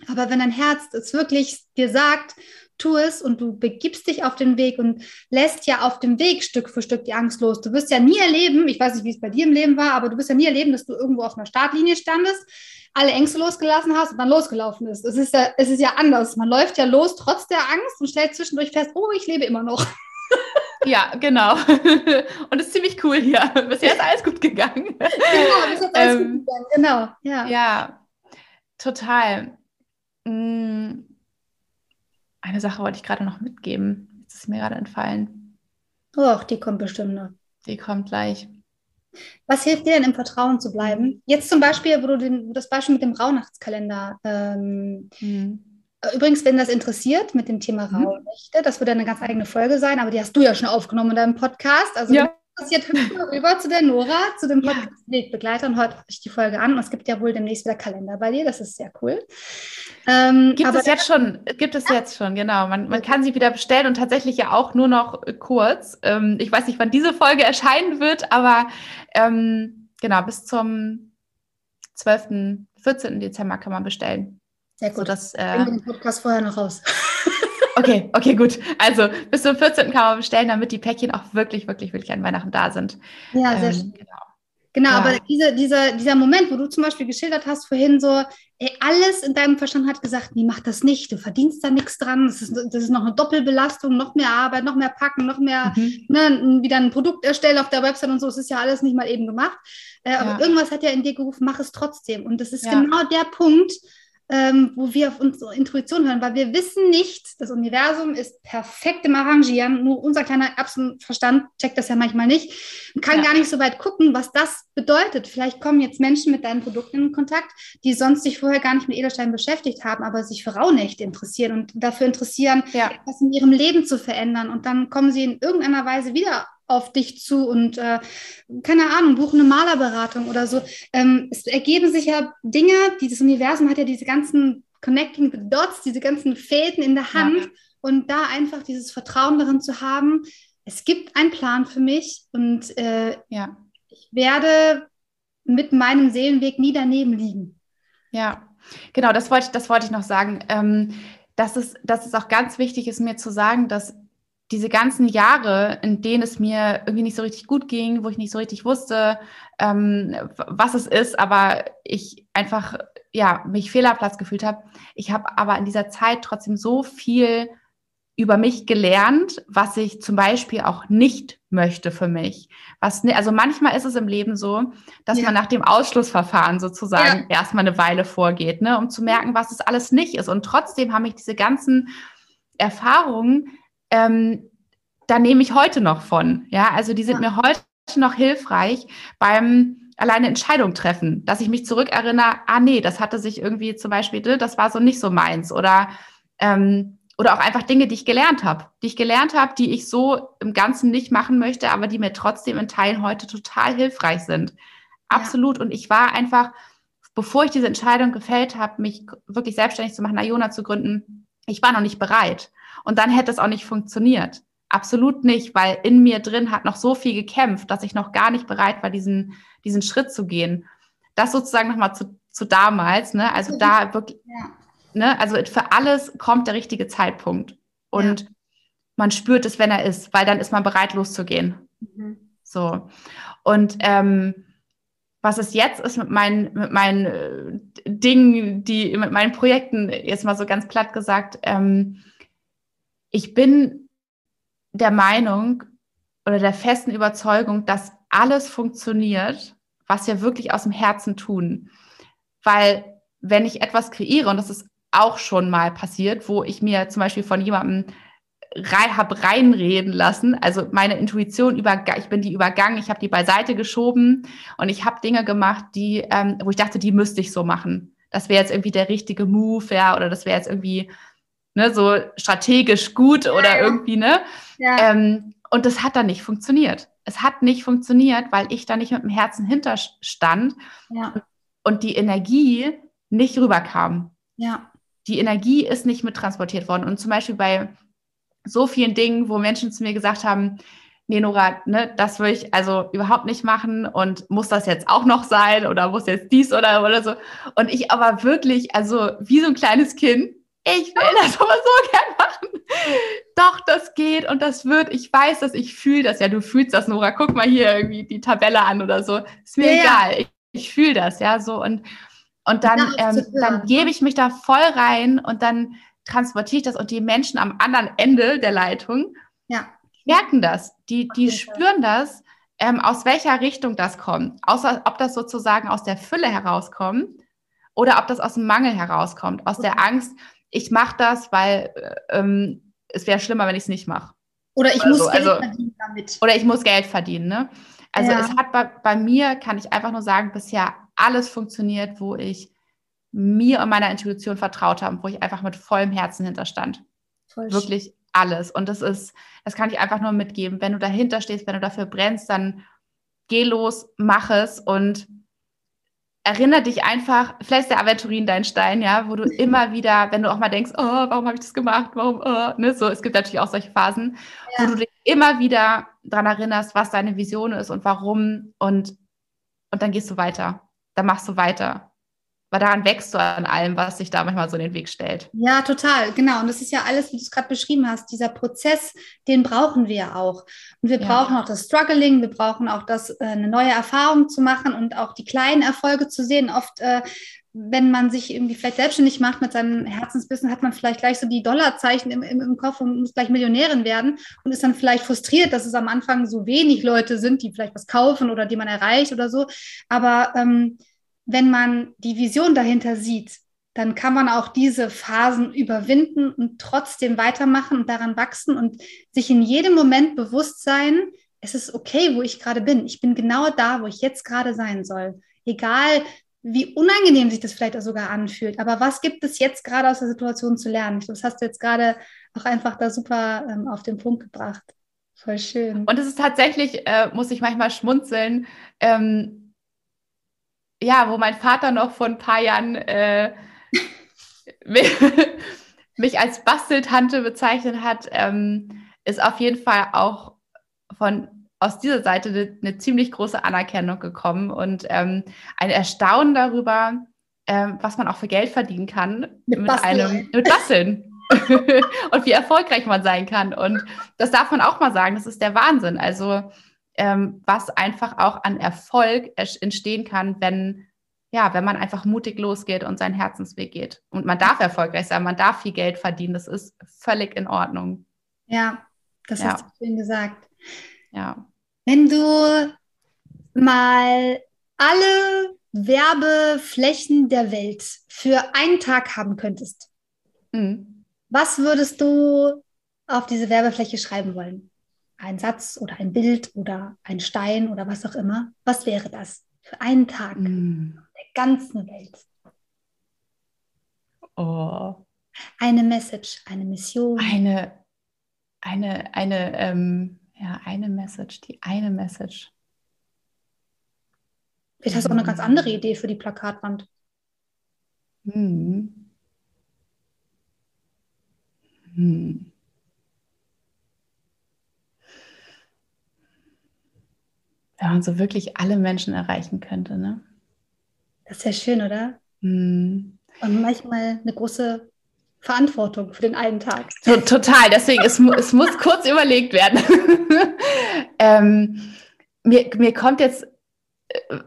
Aber wenn dein Herz es wirklich dir sagt, tu es und du begibst dich auf den Weg und lässt ja auf dem Weg Stück für Stück die Angst los. Du wirst ja nie erleben, ich weiß nicht, wie es bei dir im Leben war, aber du wirst ja nie erleben, dass du irgendwo auf einer Startlinie standest, alle Ängste losgelassen hast und dann losgelaufen ist. Es ist ja, es ist ja anders. Man läuft ja los trotz der Angst und stellt zwischendurch fest, oh, ich lebe immer noch. Ja, genau. Und es ist ziemlich cool hier. Bisher ist alles gut gegangen. Genau, bis jetzt alles ähm, gut gegangen. Genau, ja. Ja, total. Mm. Eine Sache wollte ich gerade noch mitgeben. Jetzt ist mir gerade entfallen. Och, die kommt bestimmt noch. Die kommt gleich. Was hilft dir denn im Vertrauen zu bleiben? Jetzt zum Beispiel, wo du den, das Beispiel mit dem Rauhnachtskalender ähm, hm. Übrigens, wenn das interessiert mit dem Thema mhm. Rauhnächte, das würde eine ganz eigene Folge sein, aber die hast du ja schon aufgenommen in deinem Podcast. Also ja. interessiert, hüpft rüber zu der Nora, zu dem Podcast ja. Wegbegleiter und hört euch die Folge an. Und es gibt ja wohl demnächst wieder Kalender bei dir, das ist sehr cool. Ähm, gibt es jetzt schon, gibt es ja. jetzt schon, genau. Man, man kann sie wieder bestellen und tatsächlich ja auch nur noch kurz. Ähm, ich weiß nicht, wann diese Folge erscheinen wird, aber ähm, genau, bis zum 12., 14. Dezember kann man bestellen. Sehr gut. So, dass, äh, den Podcast vorher noch raus. okay, okay, gut. Also bis zum 14. kann man bestellen, damit die Päckchen auch wirklich, wirklich, wirklich an Weihnachten da sind. Ja, sehr ähm, schön. Genau. Genau, ja. aber diese, dieser, dieser Moment, wo du zum Beispiel geschildert hast vorhin so, ey, alles in deinem Verstand hat gesagt, nee, mach das nicht, du verdienst da nichts dran, das ist, das ist noch eine Doppelbelastung, noch mehr Arbeit, noch mehr packen, noch mehr, mhm. ne, wieder ein Produkt erstellen auf der Website und so, es ist ja alles nicht mal eben gemacht. Äh, ja. Aber irgendwas hat ja in dir gerufen, mach es trotzdem. Und das ist ja. genau der Punkt, ähm, wo wir auf unsere Intuition hören, weil wir wissen nicht, das Universum ist perfekt im Arrangieren, nur unser kleiner Erbsenverstand checkt das ja manchmal nicht und kann ja. gar nicht so weit gucken, was das bedeutet. Vielleicht kommen jetzt Menschen mit deinen Produkten in Kontakt, die sonst sich vorher gar nicht mit Edelsteinen beschäftigt haben, aber sich für Rauhnächte interessieren und dafür interessieren, ja. etwas in ihrem Leben zu verändern. Und dann kommen sie in irgendeiner Weise wieder auf dich zu und äh, keine Ahnung, buchen eine Malerberatung oder so. Ähm, es ergeben sich ja Dinge, dieses Universum hat ja diese ganzen Connecting the Dots, diese ganzen Fäden in der Hand ja. und da einfach dieses Vertrauen darin zu haben, es gibt einen Plan für mich und äh, ja. ich werde mit meinem Seelenweg nie daneben liegen. Ja, genau, das wollte, das wollte ich noch sagen. Ähm, dass, es, dass es auch ganz wichtig ist, mir zu sagen, dass diese ganzen Jahre, in denen es mir irgendwie nicht so richtig gut ging, wo ich nicht so richtig wusste, ähm, was es ist, aber ich einfach ja mich Fehlerplatz gefühlt habe. Ich habe aber in dieser Zeit trotzdem so viel über mich gelernt, was ich zum Beispiel auch nicht möchte für mich. Was, also manchmal ist es im Leben so, dass ja. man nach dem Ausschlussverfahren sozusagen ja. erstmal eine Weile vorgeht, ne, um zu merken, was es alles nicht ist. Und trotzdem haben mich diese ganzen Erfahrungen ähm, da nehme ich heute noch von. Ja, also die sind ja. mir heute noch hilfreich beim alleine Entscheidung treffen, dass ich mich zurückerinnere, ah nee, das hatte sich irgendwie zum Beispiel, ne, das war so nicht so meins oder ähm, oder auch einfach Dinge, die ich gelernt habe, die ich gelernt habe, die ich so im Ganzen nicht machen möchte, aber die mir trotzdem in Teilen heute total hilfreich sind. Absolut. Ja. Und ich war einfach, bevor ich diese Entscheidung gefällt habe, mich wirklich selbstständig zu machen, Iona zu gründen, ich war noch nicht bereit. Und dann hätte es auch nicht funktioniert. Absolut nicht, weil in mir drin hat noch so viel gekämpft, dass ich noch gar nicht bereit war, diesen, diesen Schritt zu gehen. Das sozusagen nochmal zu, zu damals, ne? Also da wirklich, ja. ne? Also für alles kommt der richtige Zeitpunkt. Und ja. man spürt es, wenn er ist, weil dann ist man bereit, loszugehen. Mhm. So. Und ähm, was es jetzt ist mit meinen, mit meinen äh, Dingen, die, mit meinen Projekten, jetzt mal so ganz platt gesagt, ähm, ich bin der Meinung oder der festen Überzeugung, dass alles funktioniert, was wir wirklich aus dem Herzen tun. Weil wenn ich etwas kreiere, und das ist auch schon mal passiert, wo ich mir zum Beispiel von jemandem habe reinreden lassen, also meine Intuition über, ich bin die übergangen, ich habe die beiseite geschoben und ich habe Dinge gemacht, die, ähm, wo ich dachte, die müsste ich so machen. Das wäre jetzt irgendwie der richtige Move, ja, oder das wäre jetzt irgendwie ne, so strategisch gut ja, oder irgendwie, ne? Ja. Ähm, und das hat dann nicht funktioniert. Es hat nicht funktioniert, weil ich da nicht mit dem Herzen hinterstand ja. und die Energie nicht rüberkam. Ja. Die Energie ist nicht mit transportiert worden. Und zum Beispiel bei so vielen Dingen, wo Menschen zu mir gesagt haben, nee, Nora, ne, das will ich also überhaupt nicht machen und muss das jetzt auch noch sein oder muss jetzt dies oder, oder so. Und ich aber wirklich, also wie so ein kleines Kind, ich will das aber so gern machen. Doch, das geht und das wird. Ich weiß dass ich fühle das. Ja, du fühlst das, Nora. Guck mal hier irgendwie die Tabelle an oder so. Ist mir ja, egal. Ich, ich fühle das, ja, so. Und, und dann, ähm, dann gebe ich mich da voll rein und dann transportiere ich das und die Menschen am anderen Ende der Leitung ja. merken das. Die, die spüren das, ähm, aus welcher Richtung das kommt. Außer ob das sozusagen aus der Fülle herauskommt oder ob das aus dem Mangel herauskommt, aus okay. der Angst, ich mache das, weil äh, ähm, es wäre schlimmer, wenn ich es nicht mache. Oder ich also, muss Geld also, verdienen damit. Oder ich muss Geld verdienen, ne? Also ja. es hat bei, bei mir, kann ich einfach nur sagen, bisher alles funktioniert, wo ich mir und meiner Intuition vertraut habe, wo ich einfach mit vollem Herzen hinterstand. Voll Wirklich alles. Und das ist, das kann ich einfach nur mitgeben. Wenn du dahinter stehst, wenn du dafür brennst, dann geh los, mach es und erinnere dich einfach, vielleicht ist der Aventurin dein Stein, ja, wo du immer wieder, wenn du auch mal denkst, oh, warum habe ich das gemacht, warum, oh, ne, so, es gibt natürlich auch solche Phasen, ja. wo du dich immer wieder daran erinnerst, was deine Vision ist und warum und, und dann gehst du weiter, dann machst du weiter weil daran wächst du an allem, was sich da manchmal so in den Weg stellt. Ja, total, genau. Und das ist ja alles, wie du es gerade beschrieben hast, dieser Prozess, den brauchen wir auch. Und wir ja. brauchen auch das Struggling, wir brauchen auch das, äh, eine neue Erfahrung zu machen und auch die kleinen Erfolge zu sehen. Oft äh, wenn man sich irgendwie vielleicht selbstständig macht mit seinem Herzensbusiness, hat man vielleicht gleich so die Dollarzeichen im, im, im Kopf und muss gleich Millionärin werden und ist dann vielleicht frustriert, dass es am Anfang so wenig Leute sind, die vielleicht was kaufen oder die man erreicht oder so. Aber ähm, wenn man die Vision dahinter sieht, dann kann man auch diese Phasen überwinden und trotzdem weitermachen und daran wachsen und sich in jedem Moment bewusst sein, es ist okay, wo ich gerade bin. Ich bin genau da, wo ich jetzt gerade sein soll. Egal, wie unangenehm sich das vielleicht sogar anfühlt. Aber was gibt es jetzt gerade aus der Situation zu lernen? Das hast du jetzt gerade auch einfach da super ähm, auf den Punkt gebracht. Voll schön. Und es ist tatsächlich, äh, muss ich manchmal schmunzeln, ähm, ja, wo mein Vater noch vor ein paar Jahren äh, mich als Basteltante bezeichnet hat, ähm, ist auf jeden Fall auch von aus dieser Seite eine, eine ziemlich große Anerkennung gekommen und ähm, ein Erstaunen darüber, ähm, was man auch für Geld verdienen kann mit, mit einem mit Basteln. und wie erfolgreich man sein kann. Und das darf man auch mal sagen, das ist der Wahnsinn. Also ähm, was einfach auch an Erfolg entstehen kann, wenn, ja, wenn man einfach mutig losgeht und seinen Herzensweg geht. Und man darf erfolgreich sein, man darf viel Geld verdienen, das ist völlig in Ordnung. Ja, das ja. hast du schön gesagt. Ja. Wenn du mal alle Werbeflächen der Welt für einen Tag haben könntest, mhm. was würdest du auf diese Werbefläche schreiben wollen? Ein Satz oder ein Bild oder ein Stein oder was auch immer. Was wäre das für einen Tag mm. der ganzen Welt? Oh. Eine Message, eine Mission. Eine, eine, eine, ähm, ja, eine Message, die eine Message. Vielleicht hast du auch eine ganz andere Idee für die Plakatwand. Hm. Hm. Wenn man so wirklich alle Menschen erreichen könnte, ne? Das ist ja schön, oder? Hm. Und manchmal eine große Verantwortung für den einen Tag. Total, deswegen, es, es muss kurz überlegt werden. ähm, mir, mir kommt jetzt, äh,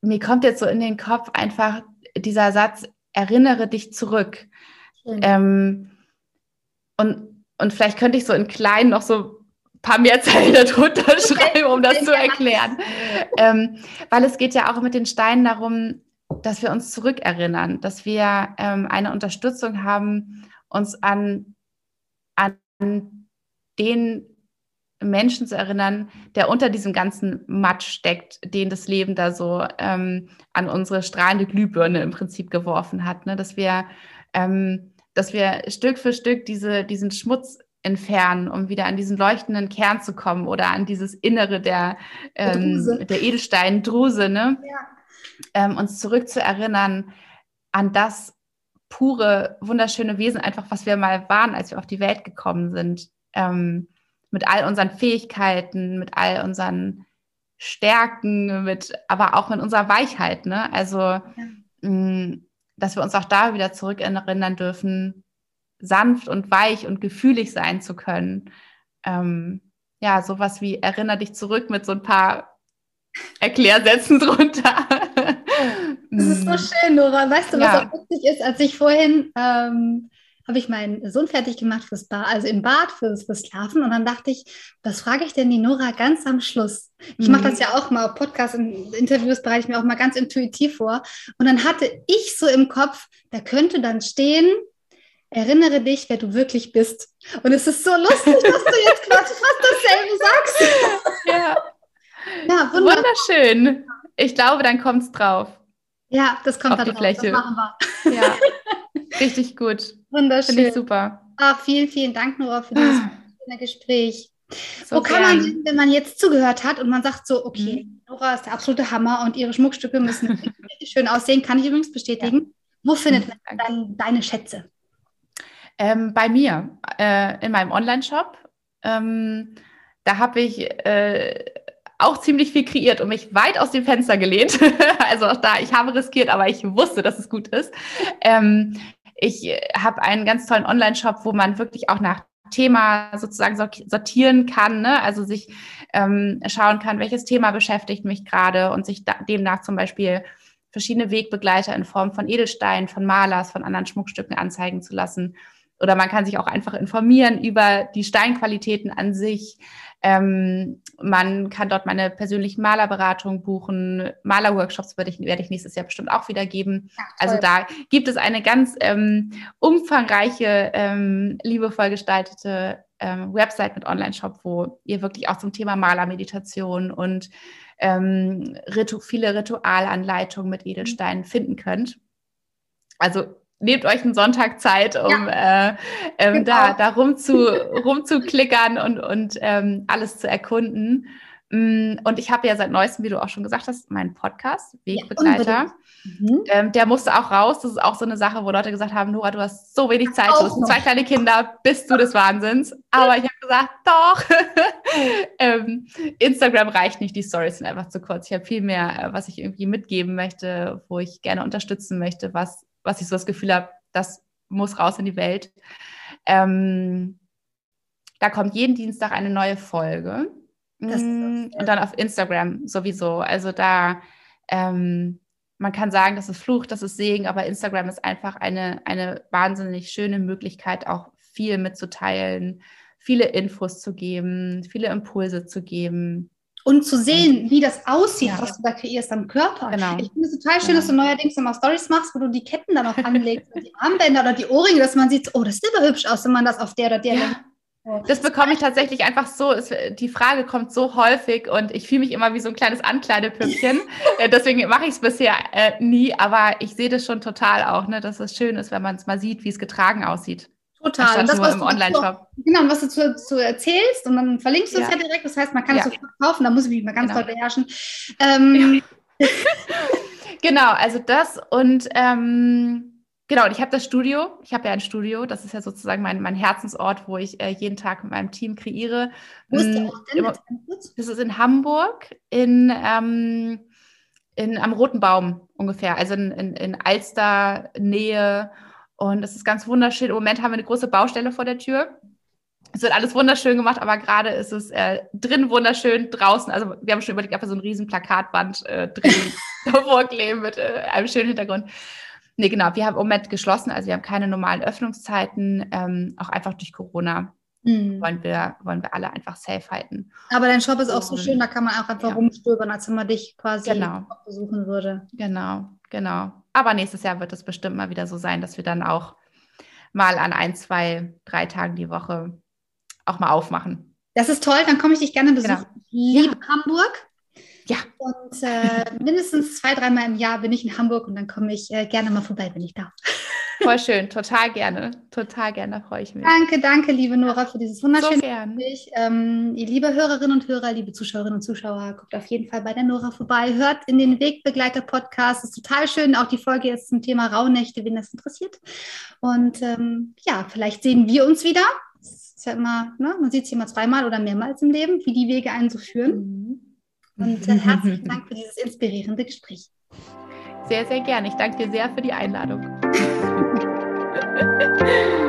mir kommt jetzt so in den Kopf einfach dieser Satz, erinnere dich zurück. Ähm, und, und vielleicht könnte ich so in klein noch so paar mehr Zeilen darunter schreiben, um das zu erklären. Ähm, weil es geht ja auch mit den Steinen darum, dass wir uns zurückerinnern, dass wir ähm, eine Unterstützung haben, uns an, an den Menschen zu erinnern, der unter diesem ganzen Matsch steckt, den das Leben da so ähm, an unsere strahlende Glühbirne im Prinzip geworfen hat. Ne? Dass wir, ähm, dass wir Stück für Stück diese, diesen Schmutz entfernen, um wieder an diesen leuchtenden Kern zu kommen oder an dieses Innere der, ähm, der Edelstein-Druse, ne? Ja. Ähm, uns zurückzuerinnern an das pure, wunderschöne Wesen, einfach was wir mal waren, als wir auf die Welt gekommen sind. Ähm, mit all unseren Fähigkeiten, mit all unseren Stärken, mit, aber auch mit unserer Weichheit. Ne? Also, ja. mh, dass wir uns auch da wieder zurückerinnern dürfen, sanft und weich und gefühlig sein zu können. Ähm, ja, sowas wie erinnere dich zurück mit so ein paar Erklärsätzen drunter. Das ist so schön, Nora. Weißt du, was ja. auch witzig ist, als ich vorhin ähm, habe ich meinen Sohn fertig gemacht fürs Bad, also im Bad fürs, fürs Schlafen. Und dann dachte ich, was frage ich denn die Nora ganz am Schluss? Ich mhm. mache das ja auch mal, Podcast und Interviews bereite ich mir auch mal ganz intuitiv vor. Und dann hatte ich so im Kopf, da könnte dann stehen, erinnere dich, wer du wirklich bist. Und es ist so lustig, dass du jetzt quasi fast dasselbe sagst. Ja, ja wunderschön. Ich glaube, dann kommt es drauf. Ja, das kommt auf da die drauf. Fläche. Das machen wir. Ja. Richtig gut. Wunderschön. Finde ich super. Ach, vielen, vielen Dank, Nora, für dieses ah. schöne Gespräch. So Wo kann man, wenn man jetzt zugehört hat und man sagt so, okay, mhm. Nora ist der absolute Hammer und ihre Schmuckstücke müssen richtig schön aussehen, kann ich übrigens bestätigen. Ja. Wo findet man dann deine Schätze? Ähm, bei mir, äh, in meinem Online-Shop. Ähm, da habe ich äh, auch ziemlich viel kreiert und mich weit aus dem Fenster gelehnt. also auch da, ich habe riskiert, aber ich wusste, dass es gut ist. Ähm, ich habe einen ganz tollen Online-Shop, wo man wirklich auch nach Thema sozusagen sortieren kann, ne? also sich ähm, schauen kann, welches Thema beschäftigt mich gerade und sich demnach zum Beispiel verschiedene Wegbegleiter in Form von Edelsteinen, von Malers, von anderen Schmuckstücken anzeigen zu lassen. Oder man kann sich auch einfach informieren über die Steinqualitäten an sich, ähm, man kann dort meine persönlichen Malerberatungen buchen. Malerworkshops werde ich, werde ich nächstes Jahr bestimmt auch wieder geben. Ja, also da gibt es eine ganz ähm, umfangreiche, ähm, liebevoll gestaltete ähm, Website mit Online-Shop, wo ihr wirklich auch zum Thema Malermeditation und ähm, Ritu viele Ritualanleitungen mit Edelsteinen finden könnt. Also nehmt euch einen Sonntag Zeit, um ja. äh, ähm, genau. da, da rum zu, rumzuklickern und, und ähm, alles zu erkunden. Mm, und ich habe ja seit neuestem, wie du auch schon gesagt hast, meinen Podcast, Wegbegleiter. Ja, mhm. ähm, der musste auch raus. Das ist auch so eine Sache, wo Leute gesagt haben, Nora, du hast so wenig Zeit, du hast zwei kleine Kinder, bist du des Wahnsinns. Aber ich habe gesagt, doch. ähm, Instagram reicht nicht, die Stories sind einfach zu kurz. Ich habe viel mehr, äh, was ich irgendwie mitgeben möchte, wo ich gerne unterstützen möchte, was was ich so das Gefühl habe, das muss raus in die Welt. Ähm, da kommt jeden Dienstag eine neue Folge. Mm, und dann auf Instagram sowieso. Also da, ähm, man kann sagen, das ist Fluch, das ist Segen, aber Instagram ist einfach eine, eine wahnsinnig schöne Möglichkeit, auch viel mitzuteilen, viele Infos zu geben, viele Impulse zu geben und zu sehen, wie das aussieht, ja. was du da kreierst am Körper. Genau. Ich finde es total schön, ja. dass du neuerdings immer Stories machst, wo du die Ketten dann auch anlegst, die Armbänder oder die Ohrringe, dass man sieht, oh, das sieht aber hübsch aus, wenn man das auf der oder der ja. Oh. Das bekomme ich tatsächlich einfach so, es, die Frage kommt so häufig und ich fühle mich immer wie so ein kleines Ankleidepüppchen. Äh, deswegen mache ich es bisher äh, nie, aber ich sehe das schon total auch, ne, dass es schön ist, wenn man es mal sieht, wie es getragen aussieht. Total. das, nur im Online-Shop. Genau, und was du zu, zu, erzählst und dann verlinkst du ja. es ja direkt. Das heißt, man kann ja. es sofort kaufen, da muss ich mich mal ganz genau. doll beherrschen. Ähm. genau, also das und ähm, Genau, und ich habe das Studio. Ich habe ja ein Studio. Das ist ja sozusagen mein, mein Herzensort, wo ich äh, jeden Tag mit meinem Team kreiere. Wo ist der Mm, Ort denn? Das ist in Hamburg, in, ähm, in, am Roten Baum ungefähr, also in, in, in Alster-Nähe. Und es ist ganz wunderschön. Im Moment haben wir eine große Baustelle vor der Tür. Es wird alles wunderschön gemacht, aber gerade ist es äh, drin wunderschön, draußen. Also wir haben schon überlegt, ob wir so ein riesen Plakatband äh, drin davor kleben mit äh, einem schönen Hintergrund. Nee, genau. Wir haben im Moment geschlossen, also wir haben keine normalen Öffnungszeiten, ähm, auch einfach durch Corona Hm. wollen wir, wollen wir alle einfach safe halten. Aber dein Shop ist auch so schön, da kann man auch einfach Ja. rumstöbern, als wenn man dich quasi Genau. besuchen würde. Genau, genau. Aber nächstes Jahr wird es bestimmt mal wieder so sein, dass wir dann auch mal an ein, zwei, drei Tagen die Woche auch mal aufmachen. Das ist toll, dann komme ich dich gerne besuchen. Genau. Ich liebe Hamburg. Ja. Und äh, mindestens zwei, dreimal im Jahr bin ich in Hamburg und dann komme ich äh, gerne mal vorbei, wenn ich darf. Voll schön, total gerne, total gerne, da freue ich mich. Danke, danke, liebe Nora, für dieses So wunderschöne gern. Gespräch. Ähm, ihr liebe Hörerinnen und Hörer, liebe Zuschauerinnen und Zuschauer, guckt auf jeden Fall bei der Nora vorbei. Hört in den Wegbegleiter-Podcast. Ist total schön. Auch die Folge jetzt zum Thema Rauhnächte, wen das interessiert. Und ähm, ja, vielleicht sehen wir uns wieder. Das ist ja immer, ne? man sieht sich immer zweimal oder mehrmals im Leben, wie die Wege einen so führen. Mhm. Und äh, herzlichen Dank für dieses inspirierende Gespräch. Sehr, sehr gerne. Ich danke dir sehr für die Einladung. Ha!